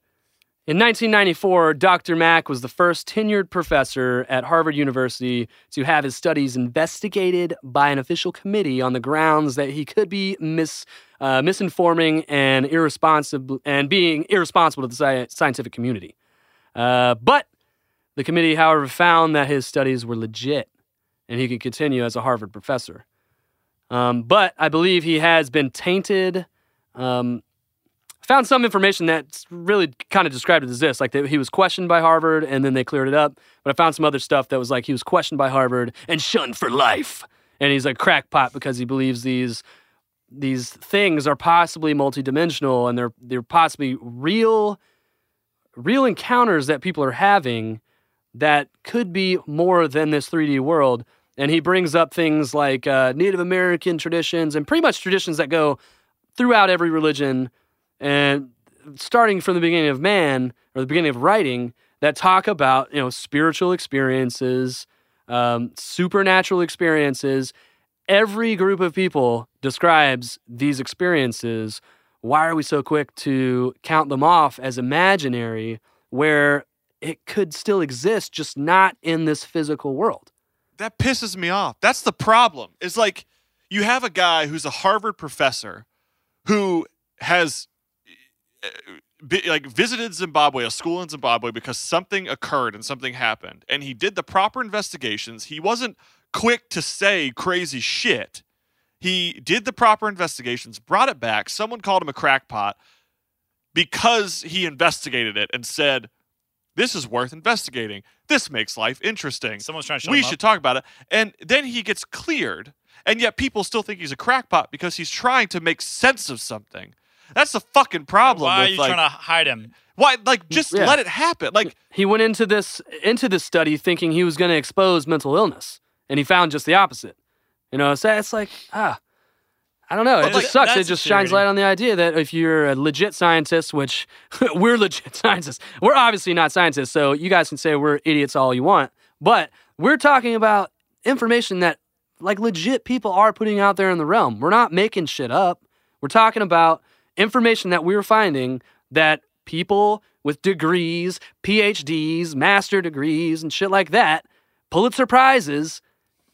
in 1994, Dr. Mack was the first tenured professor at Harvard University to have his studies investigated by an official committee on the grounds that he could be mis, uh, misinforming and irresponsible and being irresponsible to the sci- scientific community. Uh, but the committee, however, found that his studies were legit and he could continue as a Harvard professor. Um, but I believe he has been tainted. Um, found some information that's really kind of described it as this like he was questioned by harvard and then they cleared it up but i found some other stuff that was like he was questioned by harvard and shunned for life. And he's a crackpot because he believes these these things are possibly multidimensional and they're they're possibly real real encounters that people are having that could be more than this 3d world. And he brings up things like uh, native american traditions and pretty much traditions that go throughout every religion and starting from the beginning of man or the beginning of writing that talk about you know spiritual experiences um, supernatural experiences every group of people describes these experiences why are we so quick to count them off as imaginary where it could still exist just not in this physical world that pisses me off. That's the problem. It's like you have a guy who's a Harvard professor who has Uh, uh, like visited Zimbabwe, a school in Zimbabwe, because something occurred and something happened, and he did the proper investigations. He wasn't quick to say crazy shit. He did the proper investigations, brought it back. Someone called him a crackpot because he investigated it and said, "This is worth investigating. This makes life interesting." Someone's trying to we should up. talk about it. And then he gets cleared, and yet people still think he's a crackpot because he's trying to make sense of something. That's the fucking problem. Why are you like, trying to hide him? Why? Like, just Yeah. let it happen. Like, he went into this into this study thinking he was going to expose mental illness and he found just the opposite you know so it's like ah I don't know. It just like, sucks. It just shines light on the idea that if you're a legit scientist, which we're legit scientists, we're obviously not scientists, so you guys can say we're idiots all you want, but we're talking about information that like legit people are putting out there in the realm. We're not making shit up. We're talking about information that we were finding that people with degrees, PhDs, master degrees, and shit like that, Pulitzer Prizes,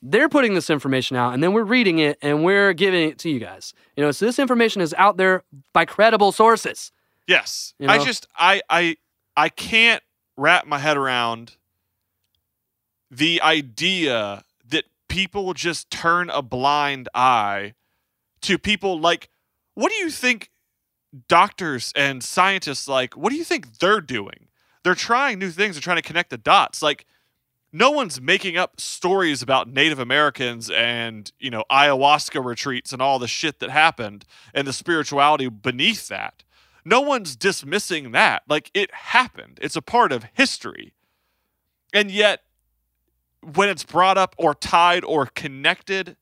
they're putting this information out and then we're reading it and we're giving it to you guys. You know, so this information is out there by credible sources. Yes. You I just I I I can't wrap my head around the idea that people just turn a blind eye to people like what do you think doctors and scientists like what do you think they're doing? They're trying new things and trying to connect the dots. Like no one's making up stories about Native Americans and, you know, ayahuasca retreats and all the shit that happened and the spirituality beneath that. No one's dismissing that. Like it happened. It's a part of history. And yet when it's brought up or tied or connected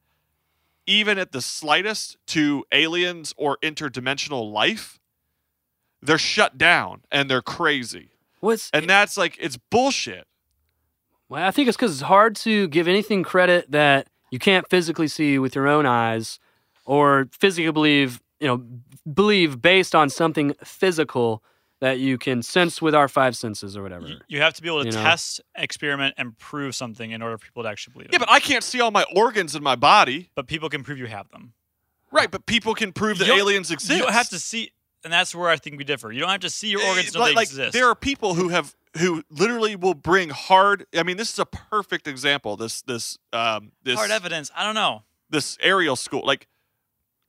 even at the slightest to aliens or interdimensional life, they're shut down and they're crazy. What's And that's like it's bullshit. Well, I think it's because it's hard to give anything credit that you can't physically see with your own eyes, or physically believe, you know, believe based on something physical that you can sense with our five senses or whatever. You, you have to be able to You know? test, experiment, and prove something in order for people to actually believe it. Yeah, but I can't see all my organs in my body. But people can prove you have them. Right, but people can prove that aliens exist. You don't have to see, and that's where I think we differ. You don't have to see your Eh, organs to know like, they exist. There are people who have who literally will bring hard. I mean, this is a perfect example. This this um this Hard evidence. I don't know. this Ariel school. Like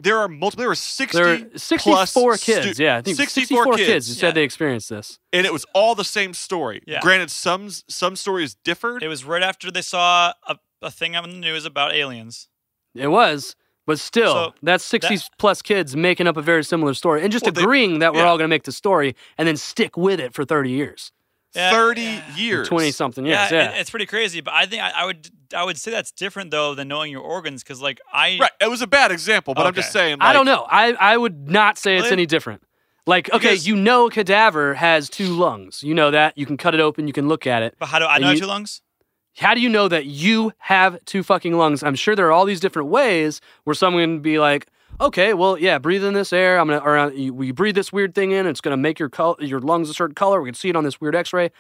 there are multiple. There were sixty. There are 64 plus kids. stu- yeah, I think 64, 64 kids. kids who Yeah. said they experienced this. and it was all the same story. Yeah. Granted, some some stories differed. It was right after they saw a, a thing on the news about aliens. It was, but still, So, that's 60 that- plus kids making up a very similar story and just Well, they- agreeing that we're yeah. all going to make the story and then stick with it for 30 years, Yeah, Thirty yeah. years. 20 something years. yeah, Yeah. it- it's pretty crazy. But I think I, I would I would say that's different though than knowing your organs because like I Right. It was a bad example, but I'm just Okay. saying. I don't know. I, I would not say it's Well, any different. Like, okay, because- you know, a cadaver has two lungs. You know that. You can cut it open. You can look at it. But how do I know you- two lungs? How do you know that you have two fucking lungs? I'm sure there are all these different ways where someone can be like, okay, well, yeah, breathe in this air. I'm gonna, or uh, you, we breathe this weird thing in. It's gonna make your col- your lungs a certain color. We can see it on this weird X-ray.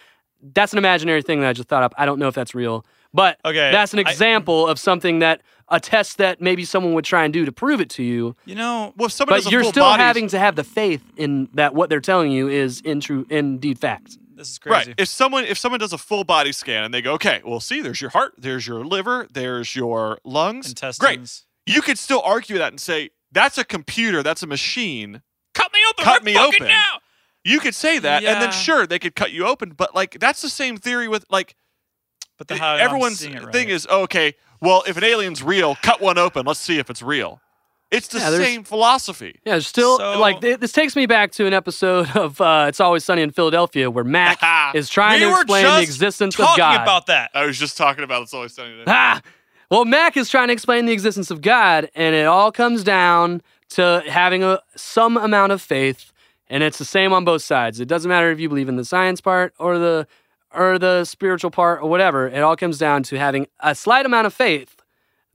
That's an imaginary thing that I just thought up. I don't know if that's real, but Okay, that's an I- example of something that a test that maybe someone would try and do to prove it to you. You know, Well, if somebody But has you're full still body- having to have the faith in that what they're telling you is in true, indeed fact. this is crazy. Right. If someone if someone does a full body scan and they go, okay, well, see, there's your heart, there's your liver, there's your lungs. Intestines. Great. You could still argue that and say that's a computer, that's a machine. Cut me open. Cut right me open. now. You could say that, and then sure they could cut you open, but like that's the same theory with like But the how everyone's it right. thing is okay. Well, if an alien's real, cut one open. Let's see if it's real. It's the Yeah, same philosophy. Yeah, there's still So- like th- this takes me back to an episode of uh, "It's Always Sunny in Philadelphia" where Mac is trying we to explain the existence of talking God. about that. I was just talking about it's always sunny. There. Well, Mac is trying to explain the existence of God, and it all comes down to having a some amount of faith, and it's the same on both sides. It doesn't matter if you believe in the science part or the or the spiritual part or whatever. It all comes down to having a slight amount of faith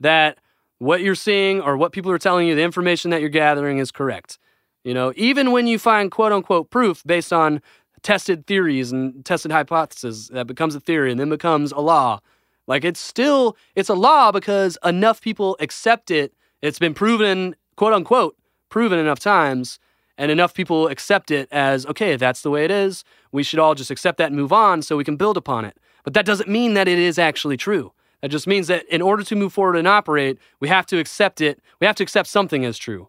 that what you're seeing or what people are telling you, the information that you're gathering is correct. You know, even when you find quote unquote proof based on tested theories and tested hypotheses, that becomes a theory and then becomes a law. Like it's still it's a law because enough people accept it. It's been proven, quote unquote, proven enough times, and enough people accept it as okay, that's the way it is. We should all just accept that and move on so we can build upon it. But that doesn't mean that it is actually true. That just means that in order to move forward and operate, we have to accept it. We have to accept something as true.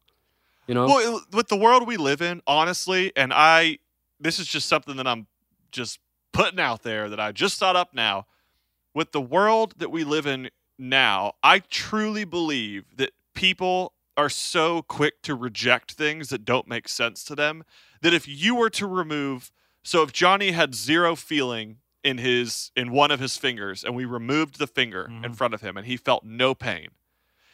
You know? Well, with the world we live in, honestly, and I, this is just something that I'm just putting out there that I just thought up now. With the world that we live in now, I truly believe that people are so quick to reject things that don't make sense to them that if you were to remove, so if Johnny had zero feeling in his in one of his fingers and we removed the finger in mm-hmm. front of him and he felt no pain,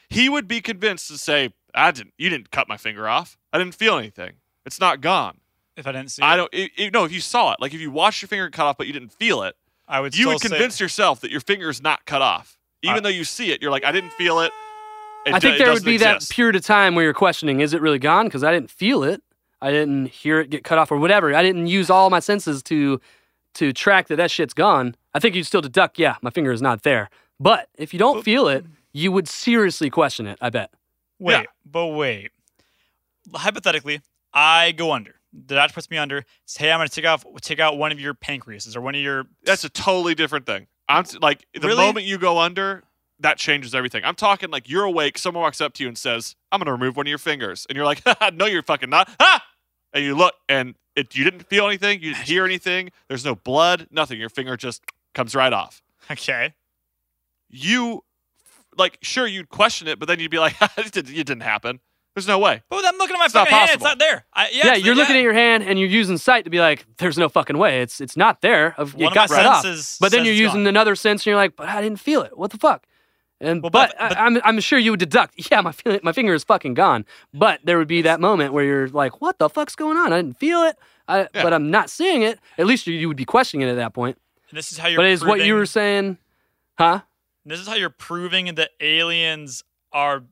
he would be convinced to say, "I didn't. You didn't cut my finger off. I didn't feel anything. It's not gone. If I didn't see, I it, don't. It, it- no, if you saw it, like if you watched your finger cut off but you didn't feel it, I would. you still would say- convince yourself that your finger is not cut off, even I- though you see it. You're like, I didn't feel it. It I think it there would be exist. that period of time where you're questioning, is it really gone? Because I didn't feel it. I didn't hear it get cut off or whatever. I didn't use all my senses to to track that that shit's gone. I think you'd still deduct, yeah, my finger is not there. But if you don't feel it, you would seriously question it. I bet. Wait, Yeah. but wait. Hypothetically, I go under. The doctor puts me under. Says, hey, I'm going to take off, take out one of your pancreases or one of your. That's a totally different thing. I'm like the Really? moment you go under, that changes everything. I'm talking like you're awake. Someone walks up to you and says, "I'm going to remove one of your fingers," and you're like, "No, you're fucking not." Ah! And you look, and it you didn't feel anything. You didn't hear anything. There's no blood. Nothing. Your finger just comes right off. Okay. You like sure you'd question it, but then you'd be like, it didn't happen." There's no way. But I'm looking at my It's fucking hand. It's not there. I, yeah, Yeah, you're looking at your hand and you're using sight to be like, "There's no fucking way. It's it's not there. Of- One It of got my cut off." But then you're using gone. another sense, and you're like, "But I didn't feel it. What the fuck?" And Well, but, but- but- I, I'm I'm sure you would deduct, yeah, my my finger is fucking gone. But there would be that moment where you're like, "What the fuck's going on? I didn't feel it, I, Yeah. but I'm not seeing it." At least you, you would be questioning it at that point. And this is how you're. but is what you were saying, huh? This is how you're proving that aliens are.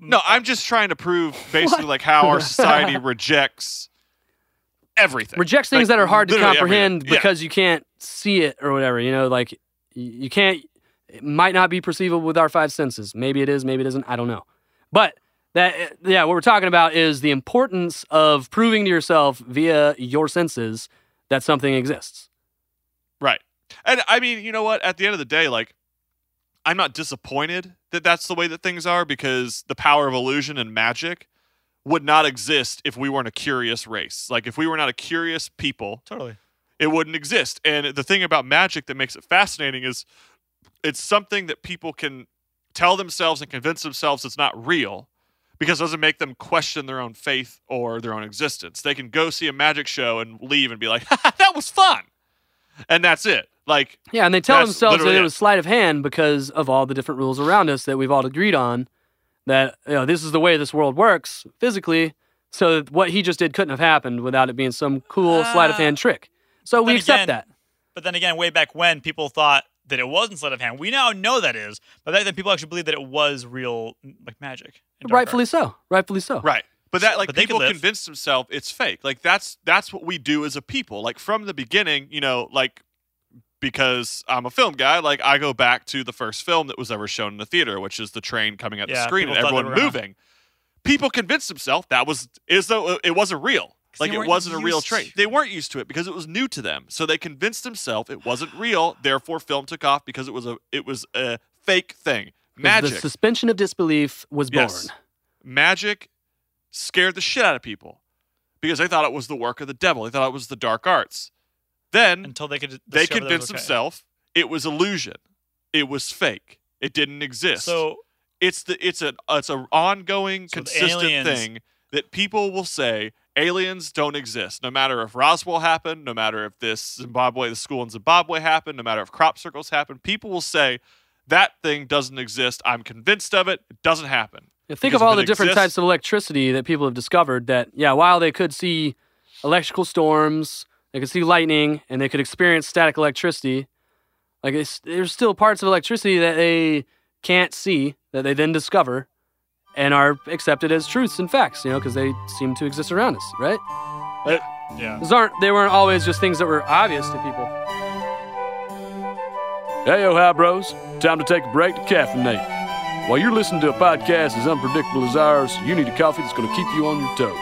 No, I'm just trying to prove basically like how our society rejects everything. rejects things Like, that are hard to literally comprehend everything. Yeah. because you can't see it or whatever. You know, like y- you can't. It might not be perceivable with our five senses. Maybe it is. Maybe it isn't. I don't know. But that, eh, yeah, what we're talking about is the importance of proving to yourself via your senses that something exists. Right. And I mean, you know what? At the end of the day, like, I'm not disappointed that that's the way that things are because the power of illusion and magic would not exist if we weren't a curious race. Like, if we were not a curious people, Totally. it wouldn't exist. And the thing about magic that makes it fascinating is it's something that people can tell themselves and convince themselves it's not real because it doesn't make them question their own faith or their own existence. They can go see a magic show and leave and be like, that was fun. And that's it. Like, Yeah, and they tell themselves that it it. was sleight of hand because of all the different rules around us that we've all agreed on. That you know, this is the way this world works physically. So what he just did couldn't have happened without it being some cool sleight of ah. hand trick. So we then accept again- that. But then again, way back when people thought that it wasn't sleight of hand, we now know that is. But back then, people actually believe that it was real, like magic. and dark Rightfully so. Rightfully so. Right. But that like But they could people convince themselves it's fake. Like that's that's what we do as a people. Like from the beginning, you know, like because I'm a film guy, like I go back to the first film that was ever shown in the theater, which is the train coming at the screen and people thought they everyone were, uh, moving. People convinced themselves that was as though it wasn't real. Like it wasn't a real train. to- They weren't used to it because it was new to them. So they convinced themselves it wasn't real. Therefore, film took off because it was a it was a fake thing. Magic. The suspension of disbelief was born. Yes. Magic scared the shit out of people because they thought it was the work of the devil. They thought it was the dark arts. Then until they could. they discover that it was convinced okay. themselves it was illusion. It was fake. It didn't exist. So it's the it's a it's an ongoing So consistent aliens- thing that people will say aliens don't exist. No matter if Roswell happened, no matter if this Zimbabwe the school in Zimbabwe happened, no matter if crop circles happened, people will say that thing doesn't exist. I'm convinced of it. It doesn't happen. Yeah, think Because of all the different exists- types of electricity that people have discovered that, yeah, while they could see electrical storms, they could see lightning, and they could experience static electricity, like it's, there's still parts of electricity that they can't see that they then discover and are accepted as truths and facts, you know, because they seem to exist around us, right? But Yeah. those aren't, they weren't always just things that were obvious to people. Hey, yo, hi, bros. Time to take a break to caffeinate. While you're listening to a podcast as unpredictable as ours, you need a coffee that's going to keep you on your toes.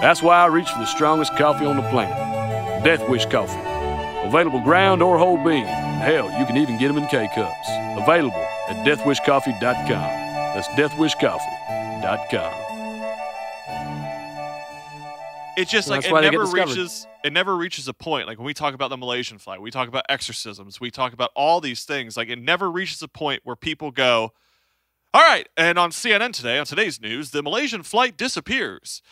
That's why I reach for the strongest coffee on the planet Death Wish Coffee. Available ground or whole bean. Hell, you can even get them in K cups. Available at deathwishcoffee.com. That's deathwishcoffee.com. It's just Well, like it why they get never reaches it never reaches a point. Like when we talk about the Malaysian flight, we talk about exorcisms, we talk about all these things. Like it never reaches a point where people go, All right, and on CNN today, on today's news, the Malaysian flight disappears.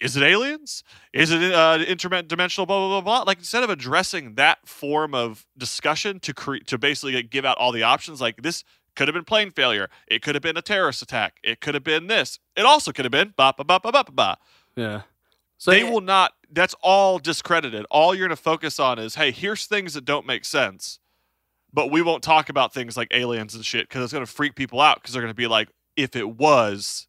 Is it aliens? Is it uh, interdimensional? Blah blah blah blah. Like instead of addressing that form of discussion to create to basically like, give out all the options, like this Could have been plane failure. It could have been a terrorist attack. It could have been this. It also could have been ba ba ba ba ba ba. Yeah. So they will not. That's all discredited. All you're going to focus on is, hey, here's things that don't make sense, but we won't talk about things like aliens and shit because it's going to freak people out because they're going to be like, if it was,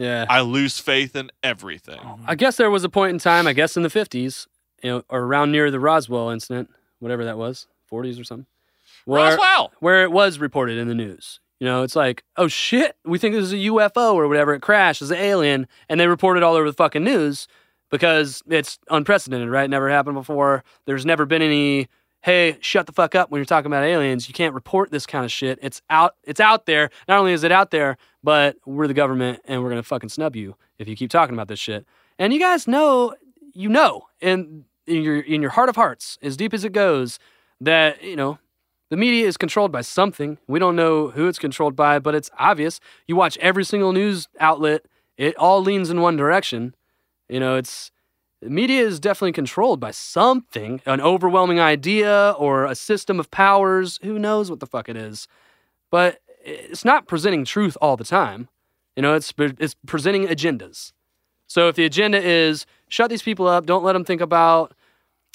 Yeah. I lose faith in everything. Oh, I guess there was a point in time, I guess in the 50s, you know, or around near the Roswell incident, whatever that was, 40s or something. Where, Roswell! Where it was reported in the news. You know, it's like, oh shit, we think this is a UFO or whatever. It crashed as an alien. And they reported all over the fucking news because it's unprecedented, right? Never happened before. There's never been any, hey, shut the fuck up when you're talking about aliens. You can't report this kind of shit. It's out it's out there. Not only is it out there, but we're the government and we're gonna fucking snub you if you keep talking about this shit. And you guys know you know in in your in your heart of hearts, as deep as it goes, that, you know, the media is controlled by something. We don't know who it's controlled by, but it's obvious. You watch every single news outlet, it all leans in one direction. You know, it's media is definitely controlled by something, an overwhelming idea or a system of powers. Who knows what the fuck it is? But it's not presenting truth all the time. You know, it's it's presenting agendas. So if the agenda is shut these people up, don't let them think about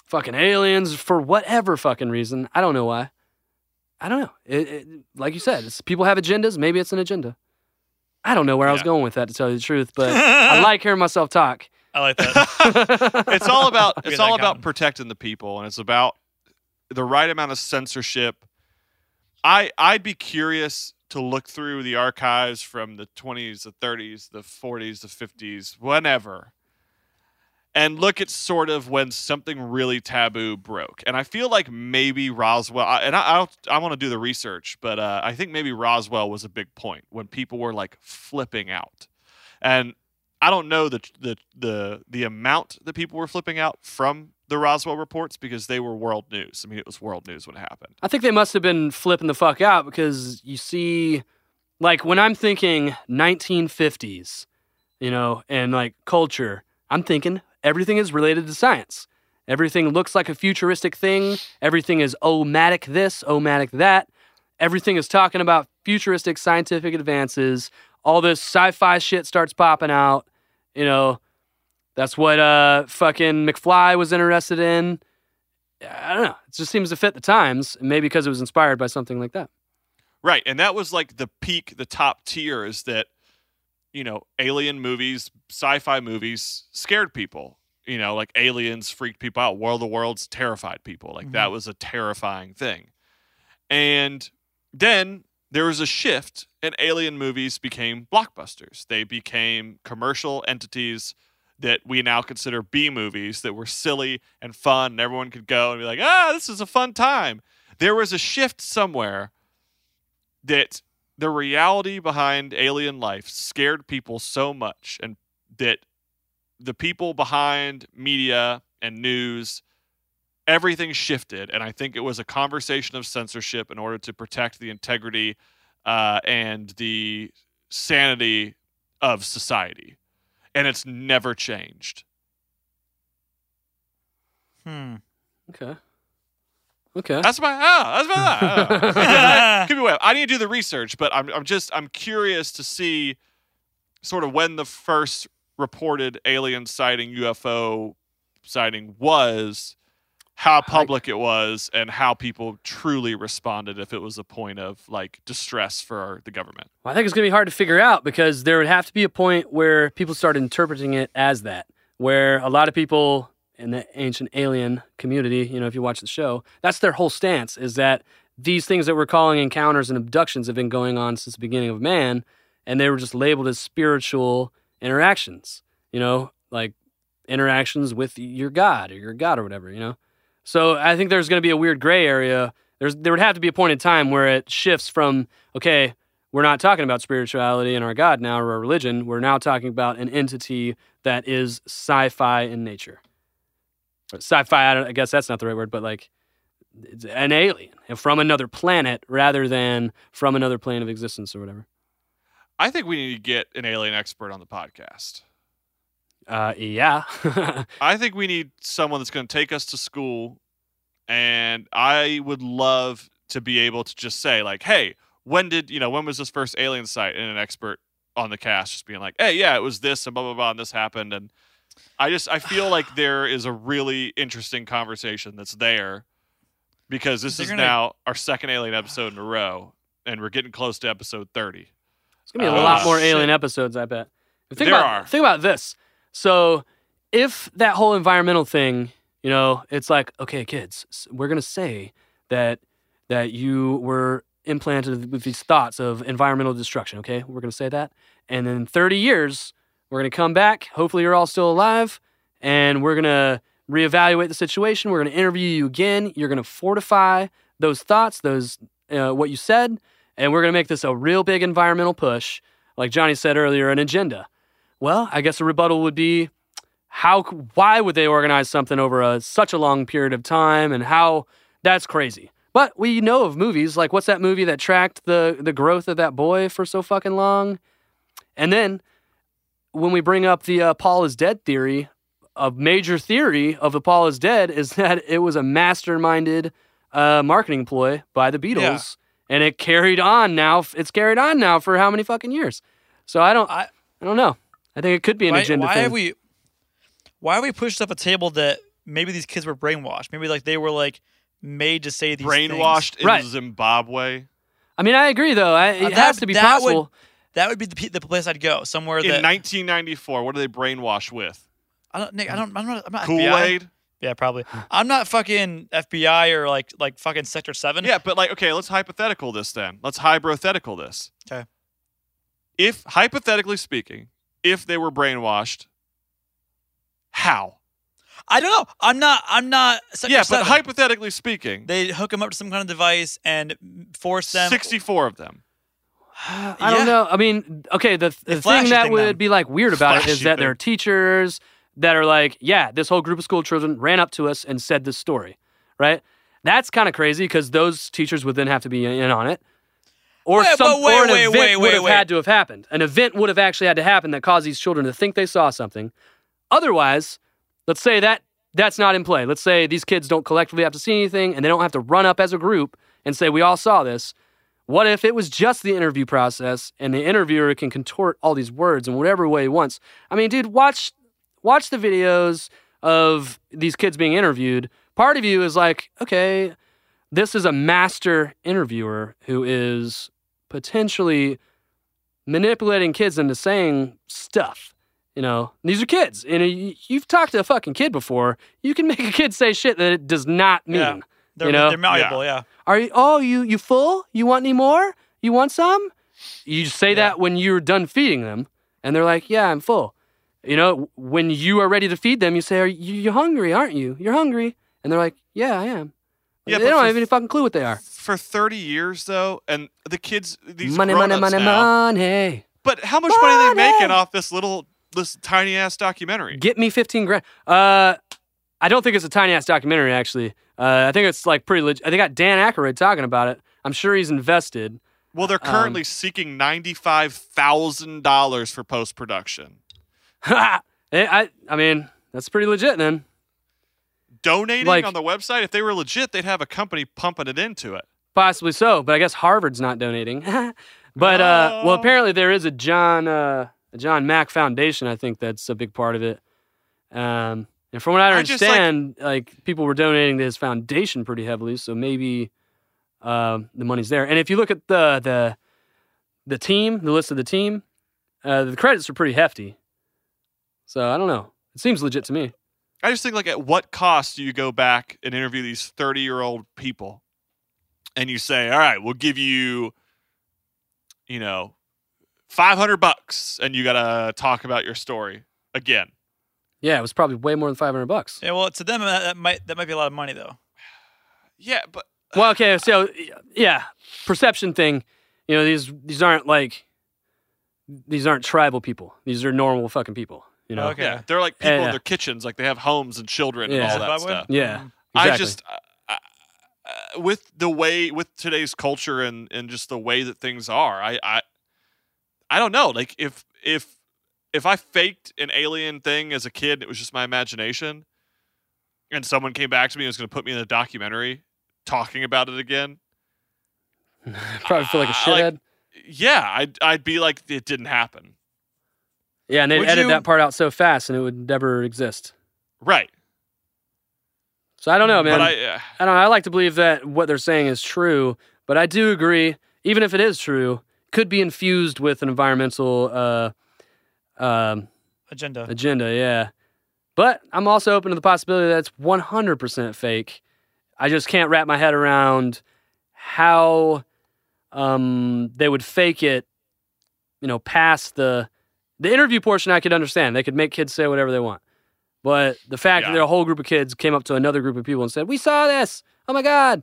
fucking aliens for whatever fucking reason, I don't know why. I don't know. It, it, like you said, it's, people have agendas. Maybe it's an agenda. I don't know where I was going with that, to tell you the truth, but I like hearing myself talk. I like that. it's all about it's all about protecting the people and it's about the right amount of censorship. I i'd be curious to look through the archives from the 20s the 30s the 40s the 50s whenever and look at sort of when something really taboo broke. And i feel like maybe roswell I- and i i, I want to do the research but uh, i think maybe roswell was a big point when people were like flipping out. And I don't know the the the the amount that people were flipping out from the Roswell reports because they were world news. I mean, it was world news when it happened. I think they must have been flipping the fuck out because you see, like when I'm thinking 1950s, you know, and like culture, I'm thinking everything is related to science. Everything looks like a futuristic thing. Everything is omatic this, omatic that. Everything is talking about futuristic scientific advances. All this sci-fi shit starts popping out. You know, that's what uh fucking McFly was interested in. I don't know. It just seems to fit the times, maybe because it was inspired by something like that. Right, and that was like the peak, the top tier is that you know, alien movies, sci-fi movies scared people. You know, like aliens freaked people out. World of Worlds terrified people. Like that was a terrifying thing. And then there was a shift and alien movies became blockbusters. They became commercial entities that we now consider B movies that were silly and fun and everyone could go and be like, "Ah, this is a fun time." There was a shift somewhere that the reality behind alien life scared people so much and that the people behind media and news everything shifted and i think it was a conversation of censorship in order to protect the integrity uh, and the sanity of society and it's never changed Hmm. Okay. Okay. That's my ah, that's my ah. Could be way. I need to do the research, but I'm I'm just I'm curious to see sort of when the first reported alien sighting UFO sighting was, how public it was, and how people truly responded if it was a point of like distress for the government. Well, I think it's going to be hard to figure out because there would have to be a point where people start interpreting it as that, where a lot of people in the ancient alien community, you know, if you watch the show, that's their whole stance is that these things that we're calling encounters and abductions have been going on since the beginning of man, and they were just labeled as spiritual interactions, you know, like interactions with your God or your God or whatever, you know. So I think there's going to be a weird gray area. There's there would have to be a point in time where it shifts from okay, we're not talking about spirituality and our God now or our religion. We're now talking about an entity that is sci-fi in nature. Sci-fi, I, I guess that's not the right word, but like an alien from another planet rather than from another plane of existence or whatever. I think we need to get an alien expert on the podcast. Uh, yeah. I think we need someone that's going to take us to school, and I would love to be able to just say, like, hey, when did you know when was this first alien sight?" And an expert on the cast just being like, hey, yeah, it was this and blah blah blah, and this happened. And I just I feel like there is a really interesting conversation that's there because this They're is gonna- now our second alien episode in a row, and we're getting close to episode thirty. It's gonna be a Oh, lot more shit. alien episodes, I bet. Think There about are. think about this. So, if that whole environmental thing, you know, it's like, okay, kids, we're gonna say that that you were implanted with these thoughts of environmental destruction. Okay, we're gonna say that, and then 30 years, we're gonna come back. Hopefully, you're all still alive, and we're gonna reevaluate the situation. We're gonna interview you again. You're gonna fortify those thoughts, those uh, what you said, and we're gonna make this a real big environmental push, like Johnny said earlier, an agenda. Well, I guess a rebuttal would be how why would they organize something over a, such a long period of time and how that's crazy. But we know of movies like what's that movie that tracked the the growth of that boy for so fucking long? And then when we bring up the uh, Paul is dead theory, a major theory of the Paul is dead is that it was a masterminded uh, marketing ploy by the Beatles, and it carried on now. It's carried on now for how many fucking years? So I don't, I, I don't know. I think it could be an why, agenda why thing. have we why have we pushed up a table that maybe these kids were brainwashed maybe like they were like made to say these things. Brainwashed things. in Right. Zimbabwe I mean, I agree though. I, it Uh, has to be that possible. would- that would be the, the place I'd go somewhere in that 1994. What do they brainwash with? I don't Nick, I don't I'm not I'm not Kool FBI. Aid. Yeah, probably. I'm not fucking FBI or like like fucking Sector Seven. Yeah, but like, okay, let's hypothetical this then. Let's hypothetical this. Okay. If hypothetically speaking, if they were brainwashed, how? I don't know. I'm not. I'm not. Yeah, but 7. hypothetically speaking, they hook them up to some kind of device and force them. 64 of them. I Yeah. don't know. I mean, okay, the, the thing that thing would then. be like weird about it is Flashy that there are teachers that are like, yeah, this whole group of school children ran up to us and said this story, right? That's kind of crazy because those teachers would then have to be in on it. Or Wait, some wait, or an wait, event would have had to have happened. An event would have actually had to happen that caused these children to think they saw something. Otherwise, let's say that that's not in play. Let's say these kids don't collectively have to see anything and they don't have to run up as a group and say, we all saw this. What if it was just the interview process and the interviewer can contort all these words in whatever way he wants? I mean, dude, watch watch the videos of these kids being interviewed. Part of you is like, okay, this is a master interviewer who is potentially manipulating kids into saying stuff. You know, these are kids. And you- you've talked to a fucking kid before. You can make a kid say shit that it does not mean. Yeah. They're, you know? they're malleable. Yeah. Are you? Oh, you you full? You want any more? You want some? You say that when you're done feeding them, and they're like, "Yeah, I'm full." You know, when you are ready to feed them, you say, "Are you you're hungry? Aren't you? You're hungry?" And they're like, "Yeah, I am." Yeah, they don't have any fucking clue what they are. For 30 years, though, and the kids, these money, money, money, now, money. But how much money are they making off this little, this tiny ass documentary? Get me fifteen grand. Uh, I don't think it's a tiny ass documentary. Actually, uh, I think it's like pretty legit. I got Dan Aykroyd talking about it. I'm sure he's invested. Well, they're Um, currently seeking ninety-five thousand dollars for post production. I, I, I mean, that's pretty legit then. Donating Like- on the website. If they were legit, they'd have a company pumping it into it. Possibly so, but I guess Harvard's not donating. but uh, well, Oh. apparently there is a John uh, a John Mack Foundation. I think that's a big part of it. Um, and from what I I just, like- understand, like, people were donating to his foundation pretty heavily, so maybe um, the money's there. And if you look at the the the team, the list of the team, uh, the credits are pretty hefty. So I don't know. It seems legit to me. I just think like at what cost do you go back and interview these 30 year old people and you say, all right, we'll give you, you know, 500 bucks and you got to talk about your story again. Yeah, it was probably way more than five hundred bucks. Yeah. Well, to them that, that might that might be a lot of money though. Yeah, but Well, okay, so yeah, perception thing. You know, these these aren't like these aren't tribal people. These are normal fucking people. You know. Okay. yeah, they're like people Yeah, in their kitchens, like they have homes and children Yeah. and all that Zimbabwe? stuff. Yeah. Mhm. I just, uh, uh, uh, with the way, with today's culture and, and just the way that things are, I, I, I don't know. Like if, if, if I faked an alien thing as a kid, it was just my imagination, and someone came back to me and was going to put me in a documentary talking about it again. Probably feel like a shithead. like- Yeah, I'd I'd be like it didn't happen. yeah, and they'd would edit you- that part out so fast, and it would never exist. Right. So I don't know, man. But I uh, I don't know. I like to believe that what they're saying is true, but I do agree, even if it is true, could be infused with an environmental uh, um, Agenda. agenda. Yeah, but I'm also open to the possibility that it's 100% fake. I just can't wrap my head around how um, they would fake it. You know, past the the interview portion, I could understand. They could make kids say whatever they want. But the fact Yeah. that a whole group of kids came up to another group of people and said, "We saw this! Oh my god!"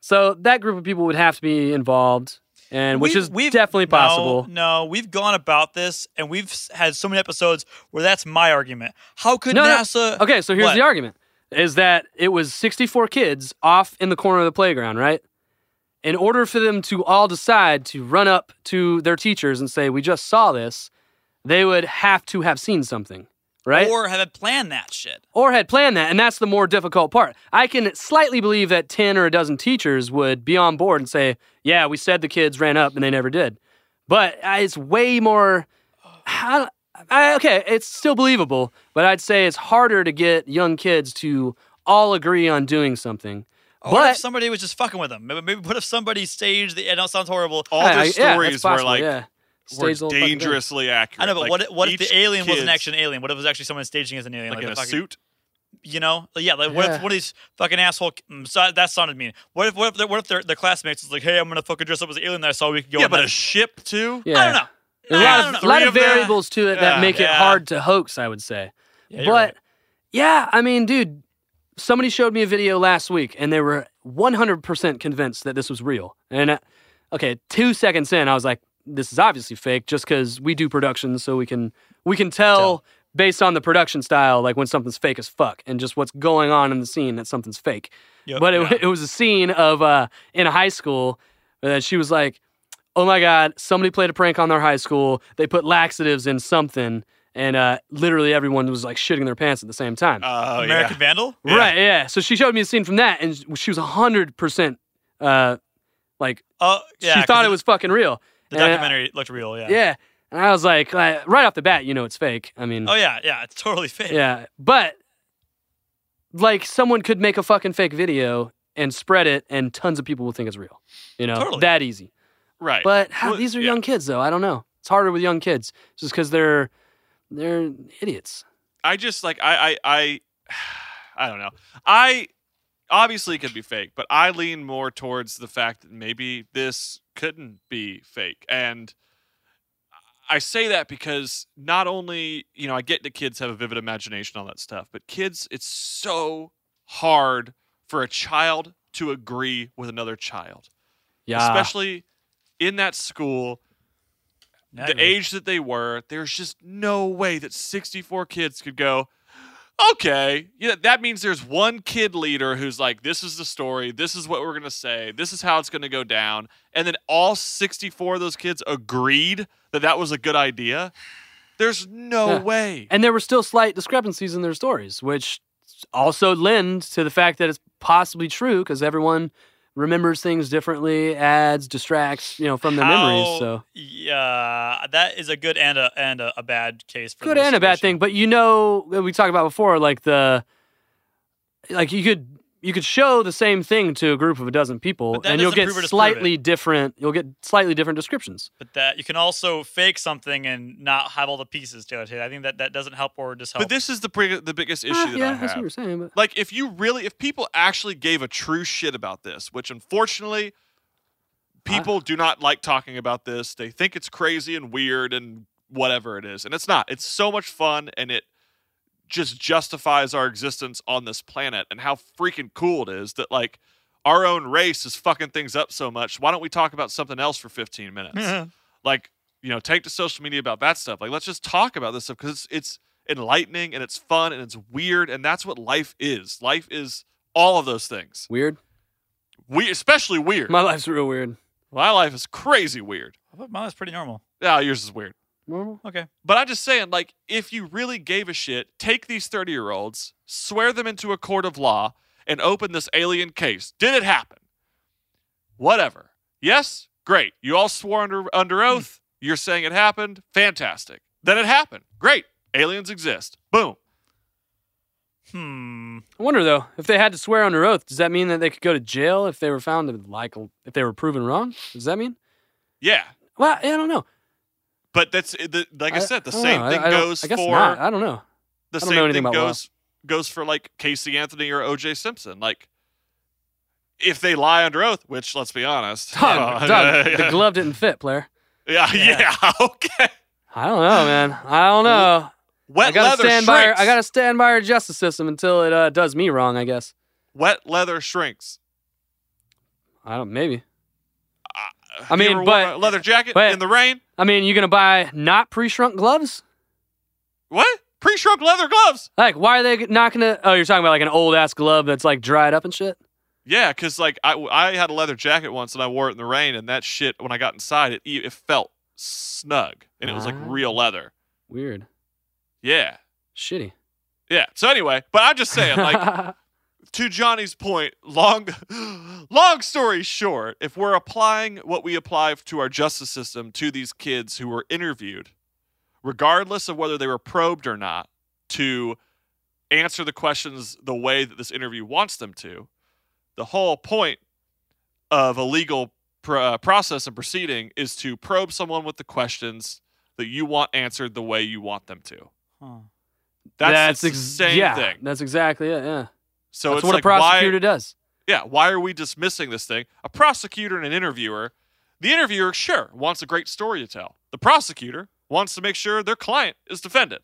So that group of people would have to be involved, and which We've- is definitely no, possible. No, we've gone about this, and we've had so many episodes where that's my argument. How could No, no. NASA? Okay, so here's What? the argument: is that it was 64 kids off in the corner of the playground, right? In order for them to all decide to run up to their teachers and say, "We just saw this," they would have to have seen something, right? Or have it planned that shit. or had planned that, and that's the more difficult part. I can slightly believe that 10 or a dozen teachers would be on board and say, Yeah, we said the kids ran up and they never did. But uh, it's way more. I, I, okay, it's still believable, but I'd say it's harder to get young kids to all agree on doing something. Or what but if somebody was just fucking with them? Maybe, maybe what if somebody staged the? I know it sounds horrible. all I- the I- yeah, that's stories were like yeah. Were Staged fucking dangerously accurate. I know, but Like, what if- what if the alien wasn't kid's- actually an alien? What if it was actually someone staging as an alien, like, like, in a fucking, suit? You know, yeah. Like what Yeah. if one of these fucking asshole? mm, So, that sounded mean. What if what if what if their, their classmates was like, hey, I'm gonna fucking dress up as an alien that I saw a week ago. Yeah, and but then- a ship too. Yeah. I don't know. There's a I lot of, know. lot of of them? variables to it that Yeah. make it Yeah. hard to hoax, I would say. Yeah, but right. yeah, I mean, dude, somebody showed me a video last week and they were 100% convinced that this was real. And uh, okay, 2 seconds in I was like this is obviously fake just cuz we do productions so we can we can tell, Tell. based on the production style like when something's fake as fuck and just what's going on in the scene that something's fake. Yep. but it, Yeah. it was a scene of uh in a high school that she was like oh my god somebody played a prank on their high school they put laxatives in something and uh, literally everyone was like shitting their pants at the same time Oh American yeah. Vandal. yeah. right yeah so she showed me a scene from that and she was 100% uh, like Oh, yeah. she 'cause thought it was fucking real the And, documentary looked real. Yeah. yeah and i was like uh, right off the bat you know it's fake i mean Oh yeah, yeah. It's totally fake. yeah but like someone could make a fucking fake video and spread it and tons of people will think it's real you know Totally. that easy Right. But how, Well, these are yeah. young kids, though. I don't know. It's harder with young kids just because they're they're idiots. I just like I I I I don't know. I obviously it could be fake, but I lean more towards the fact that maybe this couldn't be fake. And I say that because not only, you know, I get that kids have a vivid imagination all that stuff, but kids it's so hard for a child to agree with another child. Yeah, Especially in that school Yeah, the agree. age that they were, there's just no way that 64 kids could go, okay, yeah, that means there's one kid leader who's like, this is the story, this is what we're gonna say, this is how it's gonna go down, and then all 64 of those kids agreed that that was a good idea. There's no Yeah. way. and there were still slight discrepancies in their stories, which also lend to the fact that it's possibly true because everyone remembers things differently, adds, distracts, you know, from their memories. So yeah, that is a good and a and a, a bad case. For good and a bad thing, but you know, we talked about before, like the like you could you could show the same thing to a group of a dozen people, and you'll get prove or disprove slightly different. You'll get slightly different descriptions. But that you can also fake something and not have all the pieces to it. I think that that doesn't help or just help. But this is the big, the biggest issue Ah, that yeah, I that's what have. you're saying. But Like, if you really, if people actually gave a true shit about this, which unfortunately, people do not like talking about this. They think it's crazy and weird and whatever it is. And it's not. It's so much fun and it just justifies our existence on this planet and how freaking cool it is that, like, our own race is fucking things up so much. Why don't we talk about something else for 15 minutes? Mm-hmm. like, you know, take to social media about that stuff. Like, let's just talk about this stuff because it's, it's enlightening and it's fun and it's weird. And that's what life is. Life is all of those things. weird. We, especially weird. My life's real weird. My life is crazy weird. I thought mine was pretty normal. Yeah, yours is weird. Normal. Okay. But I'm just saying, like, if you really gave a shit, take these 30 year olds, swear them into a court of law, and open this alien case. Did it happen? Whatever. Yes, great. You all swore under under oath. You're saying it happened. Fantastic. Then it happened. Great. Aliens exist. Boom. Hmm. I wonder though, if they had to swear under oath, does that mean that they could go to jail if they were found to like if they were proven wrong? Does that mean? Yeah. Well, I don't know. But that's the, like I, said, the I same know. Thing I goes I for not. I don't know. the I don't same know thing law. goes goes for like Casey Anthony or OJ Simpson. Like if they lie under oath, which let's be honest, Doug, uh, Doug, yeah, the glove didn't fit, player. yeah, yeah, okay. I don't know, man. I don't know. Wet I gotta leather stand by. Our, shrinks. I gotta stand by our justice system until it uh, does me wrong. I guess. Wet leather shrinks. I don't. Maybe. I mean, but a leather jacket but- in the rain. I mean, you're gonna buy not pre-shrunk gloves? What? Pre-shrunk leather gloves? Like, why are they not gonna? Oh, you're talking about like an old ass glove that's like dried up and shit. Yeah, because like I, I had a leather jacket once and I wore it in the rain, and that shit when I got inside it it felt snug and it was like Ah. real leather. Weird. Yeah, Shitty. yeah. So anyway, but I'm just saying, like to Johnny's point, long, long story short, if we're applying what we apply to our justice system to these kids who were interviewed, regardless of whether they were probed or not, to answer the questions the way that this interview wants them to, the whole point of a legal pr- uh, process and proceeding is to probe someone with the questions that you want answered the way you want them to. Huh. That's, the ex- same yeah, thing. That's exactly it. Yeah. So that's it's what like a prosecutor why, does. Yeah, why are we dismissing this thing? A prosecutor and an interviewer. The interviewer, sure, wants a great story to tell. The prosecutor wants to make sure their client is defended.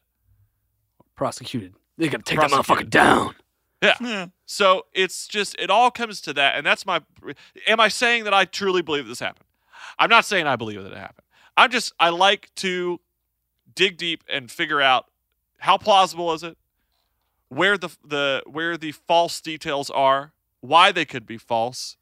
Prosecuted. They gotta take that motherfucker down. Yeah. So it's just it all comes to that, and that's my. Am I saying that I truly believe this happened? I'm not saying I believe that it happened. I'm just I like to dig deep and figure out how plausible is it, where the the where the false details are, why they could be false,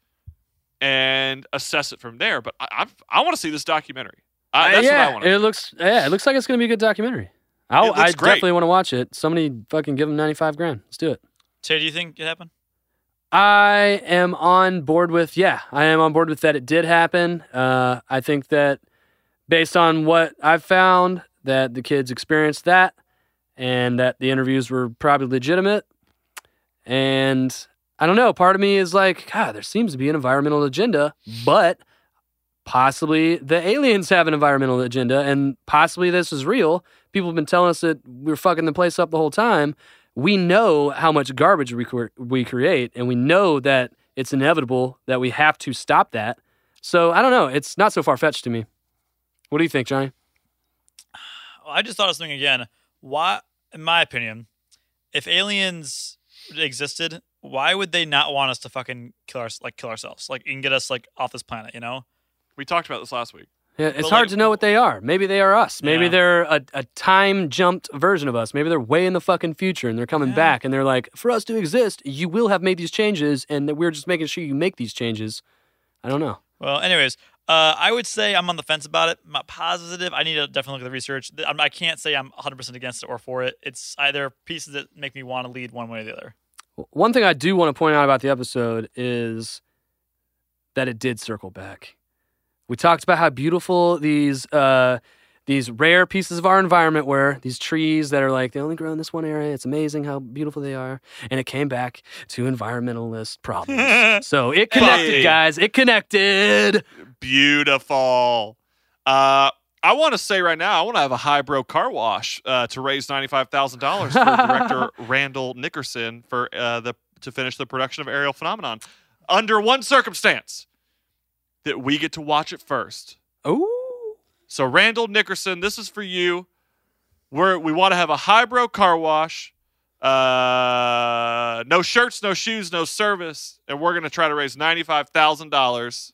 and assess it from there. But I I, I want to see this documentary. I, that's Uh, yeah, what I want. it looks. Yeah, it looks like it's gonna be a good documentary. I'll, I great. definitely want to watch it. Somebody fucking give them ninety five grand. Let's do it. Tay, do you think it happened? I am on board with yeah, I am on board with that. It did happen. Uh, I think that based on what I've found, that the kids experienced that, and that the interviews were probably legitimate. And I don't know. Part of me is like, God, there seems to be an environmental agenda, but possibly the aliens have an environmental agenda, and possibly this is real. People have been telling us that we're fucking the place up the whole time. We know how much garbage we, cre- we create, and we know that it's inevitable that we have to stop that. So I don't know. It's not so far fetched to me. What do you think, Johnny? I just thought of something again. Why, in my opinion, if aliens existed, why would they not want us to fucking kill our like kill ourselves, like and get us like off this planet? You know? we talked about this last week. Yeah, it's But, hard like- to know what they are. Maybe they are us. Maybe Yeah. they're a, a time jumped version of us. Maybe they're way in the fucking future and they're coming Yeah. back and they're like, for us to exist, you will have made these changes and that we're just making sure you make these changes. I don't know. Well, anyways, uh, I would say I'm on the fence about it. I'm not positive. I need to definitely look at the research. I can't say I'm 100% against it or for it. It's either pieces that make me want to lead one way or the other. One thing I do want to point out about the episode is that it did circle back. We talked about how beautiful these uh, these rare pieces of our environment where These trees that are like they only grow in this one area. It's amazing how beautiful they are. And it came back to environmentalist problems. so it connected, guys. It connected. Beautiful. Uh, I want to say right now, I want to have a highbrow car wash uh, to raise ninety-five thousand dollars for director Randall Nickerson for uh, the to finish the production of Ariel Phenomenon. Under one circumstance, that we get to watch it first. Ooh. So Randall Nickerson, this is for you. We're we want to have a highbrow car wash. Uh, no shirts, no shoes, no service, and we're gonna try to raise ninety-five thousand dollars.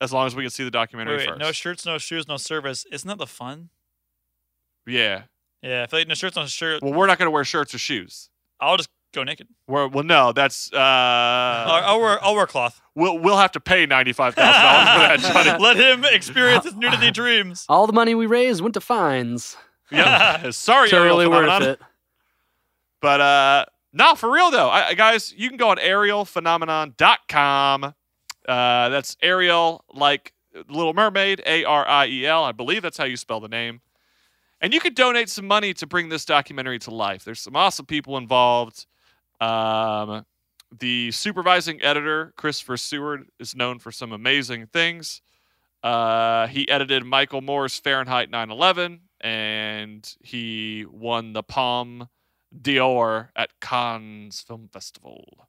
As long as we can see the documentary Wait, wait, first. no shirts, no shoes, no service. Isn't that the fun? yeah. Yeah, I feel like no shirts, no shirt. Well, we're not gonna wear shirts or shoes. I'll just go naked. We're, well, no, that's uh, I'll, I'll wear I'll wear cloth. we'll we'll have to pay ninety-five thousand dollars for that, Johnny. Let him experience his nudity dreams. All the money we raised went to fines. yeah. Sorry, Ariel Totally worth it. But uh no, for real though, I, I- guys, you can go on arielphenomenon.com Uh, that's Ariel, like Little Mermaid, A R I E L. I believe that's how you spell the name. And you could donate some money to bring this documentary to life. There's some awesome people involved. Um, the supervising editor, Christopher Seward, is known for some amazing things. Uh, he edited Michael Moore's Fahrenheit 9/11, and he won the Palme d'Or at Cannes Film Festival.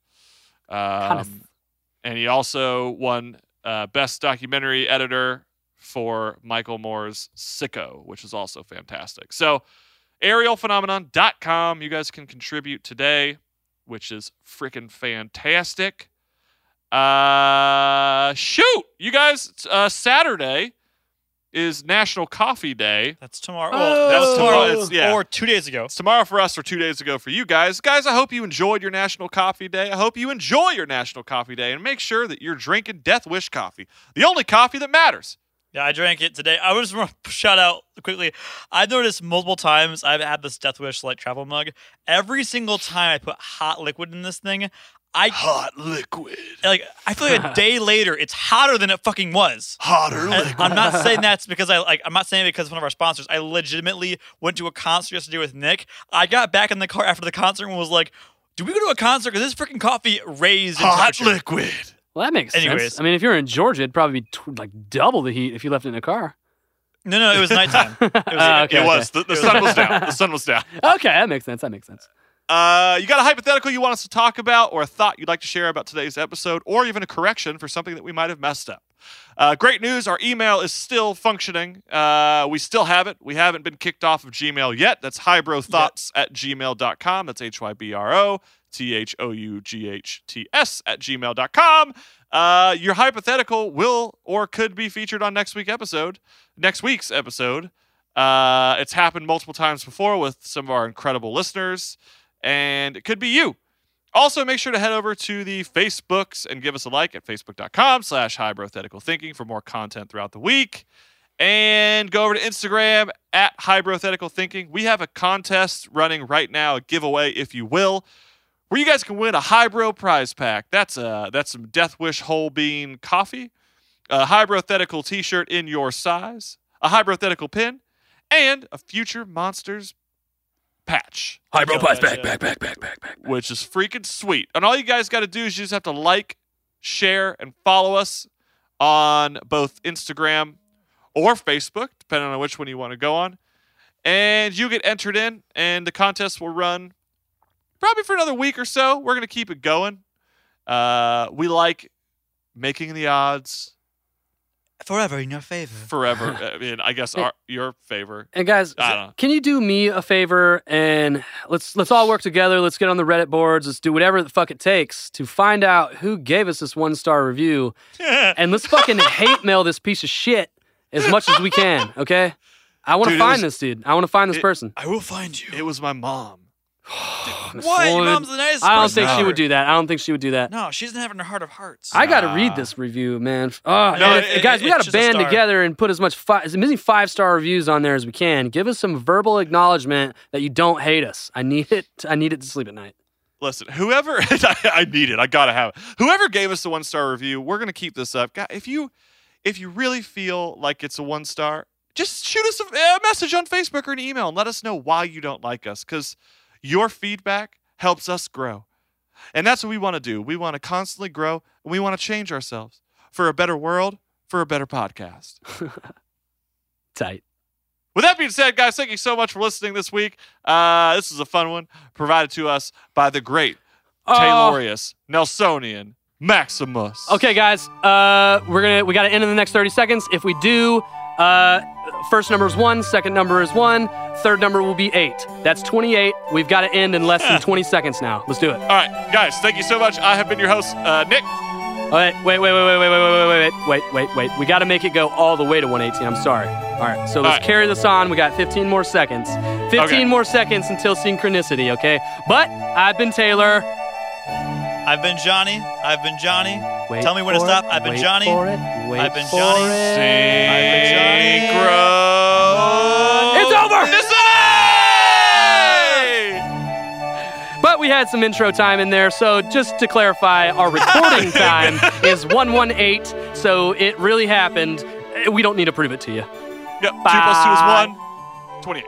Um, and he also won uh, Best Documentary Editor for Michael Moore's Sicko, which is also fantastic. So, arielphenomenon.com, you guys can contribute today, which is freaking fantastic. Uh, shoot, you guys, uh, Saturday is National Coffee Day. That's tomorrow. Oh. Well, That's that's tomorrow. tomorrow. It's- yeah. Or two days ago. It's tomorrow for us or two days ago for you guys. Guys, I hope you enjoyed your National Coffee Day. I hope you enjoy your National Coffee Day and make sure that you're drinking Death Wish coffee, the only coffee that matters. Yeah, I drank it today. I was just shout out quickly. I've noticed multiple times I've had this Death Wish like travel mug. Every single time I put hot liquid in this thing, I hot liquid. Like I feel like a day later, it's hotter than it fucking was. Hotter And I'm not saying that's because I like. I'm not saying it because of one of our sponsors. I legitimately went to a concert yesterday with Nick. I got back in the car after the concert and was like, "Do we go to a concert? Because this freaking coffee raised in Hot liquid. Well, that makes Anyways. sense. I mean, if you're in Georgia, it'd probably be tw- like double the heat if you left it in a car. No, no, it was nighttime. It was, Ah, okay, it was. The, the sun was down. The sun was down. Okay, that makes sense. That makes sense. Uh, you got a hypothetical you want us to talk about, or a thought you'd like to share about today's episode, or even a correction for something that we might have messed up. Uh, great news, our email is still functioning. Uh, we still have it. We haven't been kicked off of Gmail yet. That's hybrothoughts at gmail.com. That's H Y B R O T H O U G H T S at gmail.com. Uh, your hypothetical will or could be featured on next week episode, next week's episode. Uh, it's happened multiple times before with some of our incredible listeners, and it could be you. Also, make sure to head over to the Facebooks and give us a like at facebook.com slash hypothetical thinking for more content throughout the week. And go over to Instagram at hypothetical thinking. We have a contest running right now, a giveaway, if you will, where you guys can win a Hybro prize pack. That's uh that's some Death Wish whole bean coffee, a hypothetical t-shirt in your size, a hypothetical pin, and a Future Monsters patch. Hybro prize back, back, back, back, back, back. Which is freaking sweet. And all you guys got to do is you just have to like, share, and follow us on both Instagram or Facebook, depending on which one you want to go on. And you get entered in, and the contest will run probably for another week or so. We're going to keep it going. Uh, we like making the odds Forever in your favor. forever. I mean, I guess our, your favor. And guys, I don't know. can you do me a favor and let's let's all work together. Let's get on the Reddit boards. Let's do whatever the fuck it takes to find out who gave us this one star review, and let's fucking hate mail this piece of shit as much as we can. Okay, I want to find was- this dude. I want to find this it- person. I will find you. It was my mom. What? Your mom's the nicest I don't think she ever. would do that. I don't think she would do that. No, she doesn't have it in her heart of hearts. I got to read this review, man. Oh, No, man, it- guys, it- we got to band together and put as much fi- as many five star reviews on there as we can. Give us some verbal acknowledgement that you don't hate us. I need it. I need it to sleep at night. Listen, whoever I, I need it, I gotta have it. Whoever gave us the one star review, we're gonna keep this up. God, if you if you really feel like it's a one star, just shoot us a, a message on Facebook or an email and let us know why you don't like us, because your feedback helps us grow, and that's what we want to do. We want to constantly grow, and we want to change ourselves for a better world, for a better podcast. Tight. With that being said, guys, thank you so much for listening this week. Uh, this is a fun one provided to us by the great Oh. Taylorius Nelsonian Maximus. Okay, guys, uh, we're gonna we got to end in the next thirty seconds. If we do, uh, first number is one, second number is one, third number will be eight. That's twenty-eight. We've got to end in less than twenty seconds now. Let's do it. All right, guys, thank you so much. I have been your host, uh, Nick. All right, wait, wait, wait, wait, wait, wait, wait, wait, wait, wait, wait, wait. We got to make it go all the way to 118. I'm sorry. All right, so let's right. carry this on. We got 15 more seconds. 15 Okay. more seconds until synchronicity, okay? But I've been Taylor. I've been Johnny. I've been Johnny. Wait Tell me when to stop. it, I've been wait Johnny. for it, wait I've been for Johnny. it. I've been Johnny. It's over! This But we had some intro time in there. So just to clarify, our recording time is 118. So it really happened. We don't need to prove it to you. Yep. Two plus two is Bye. one. Twenty-eight.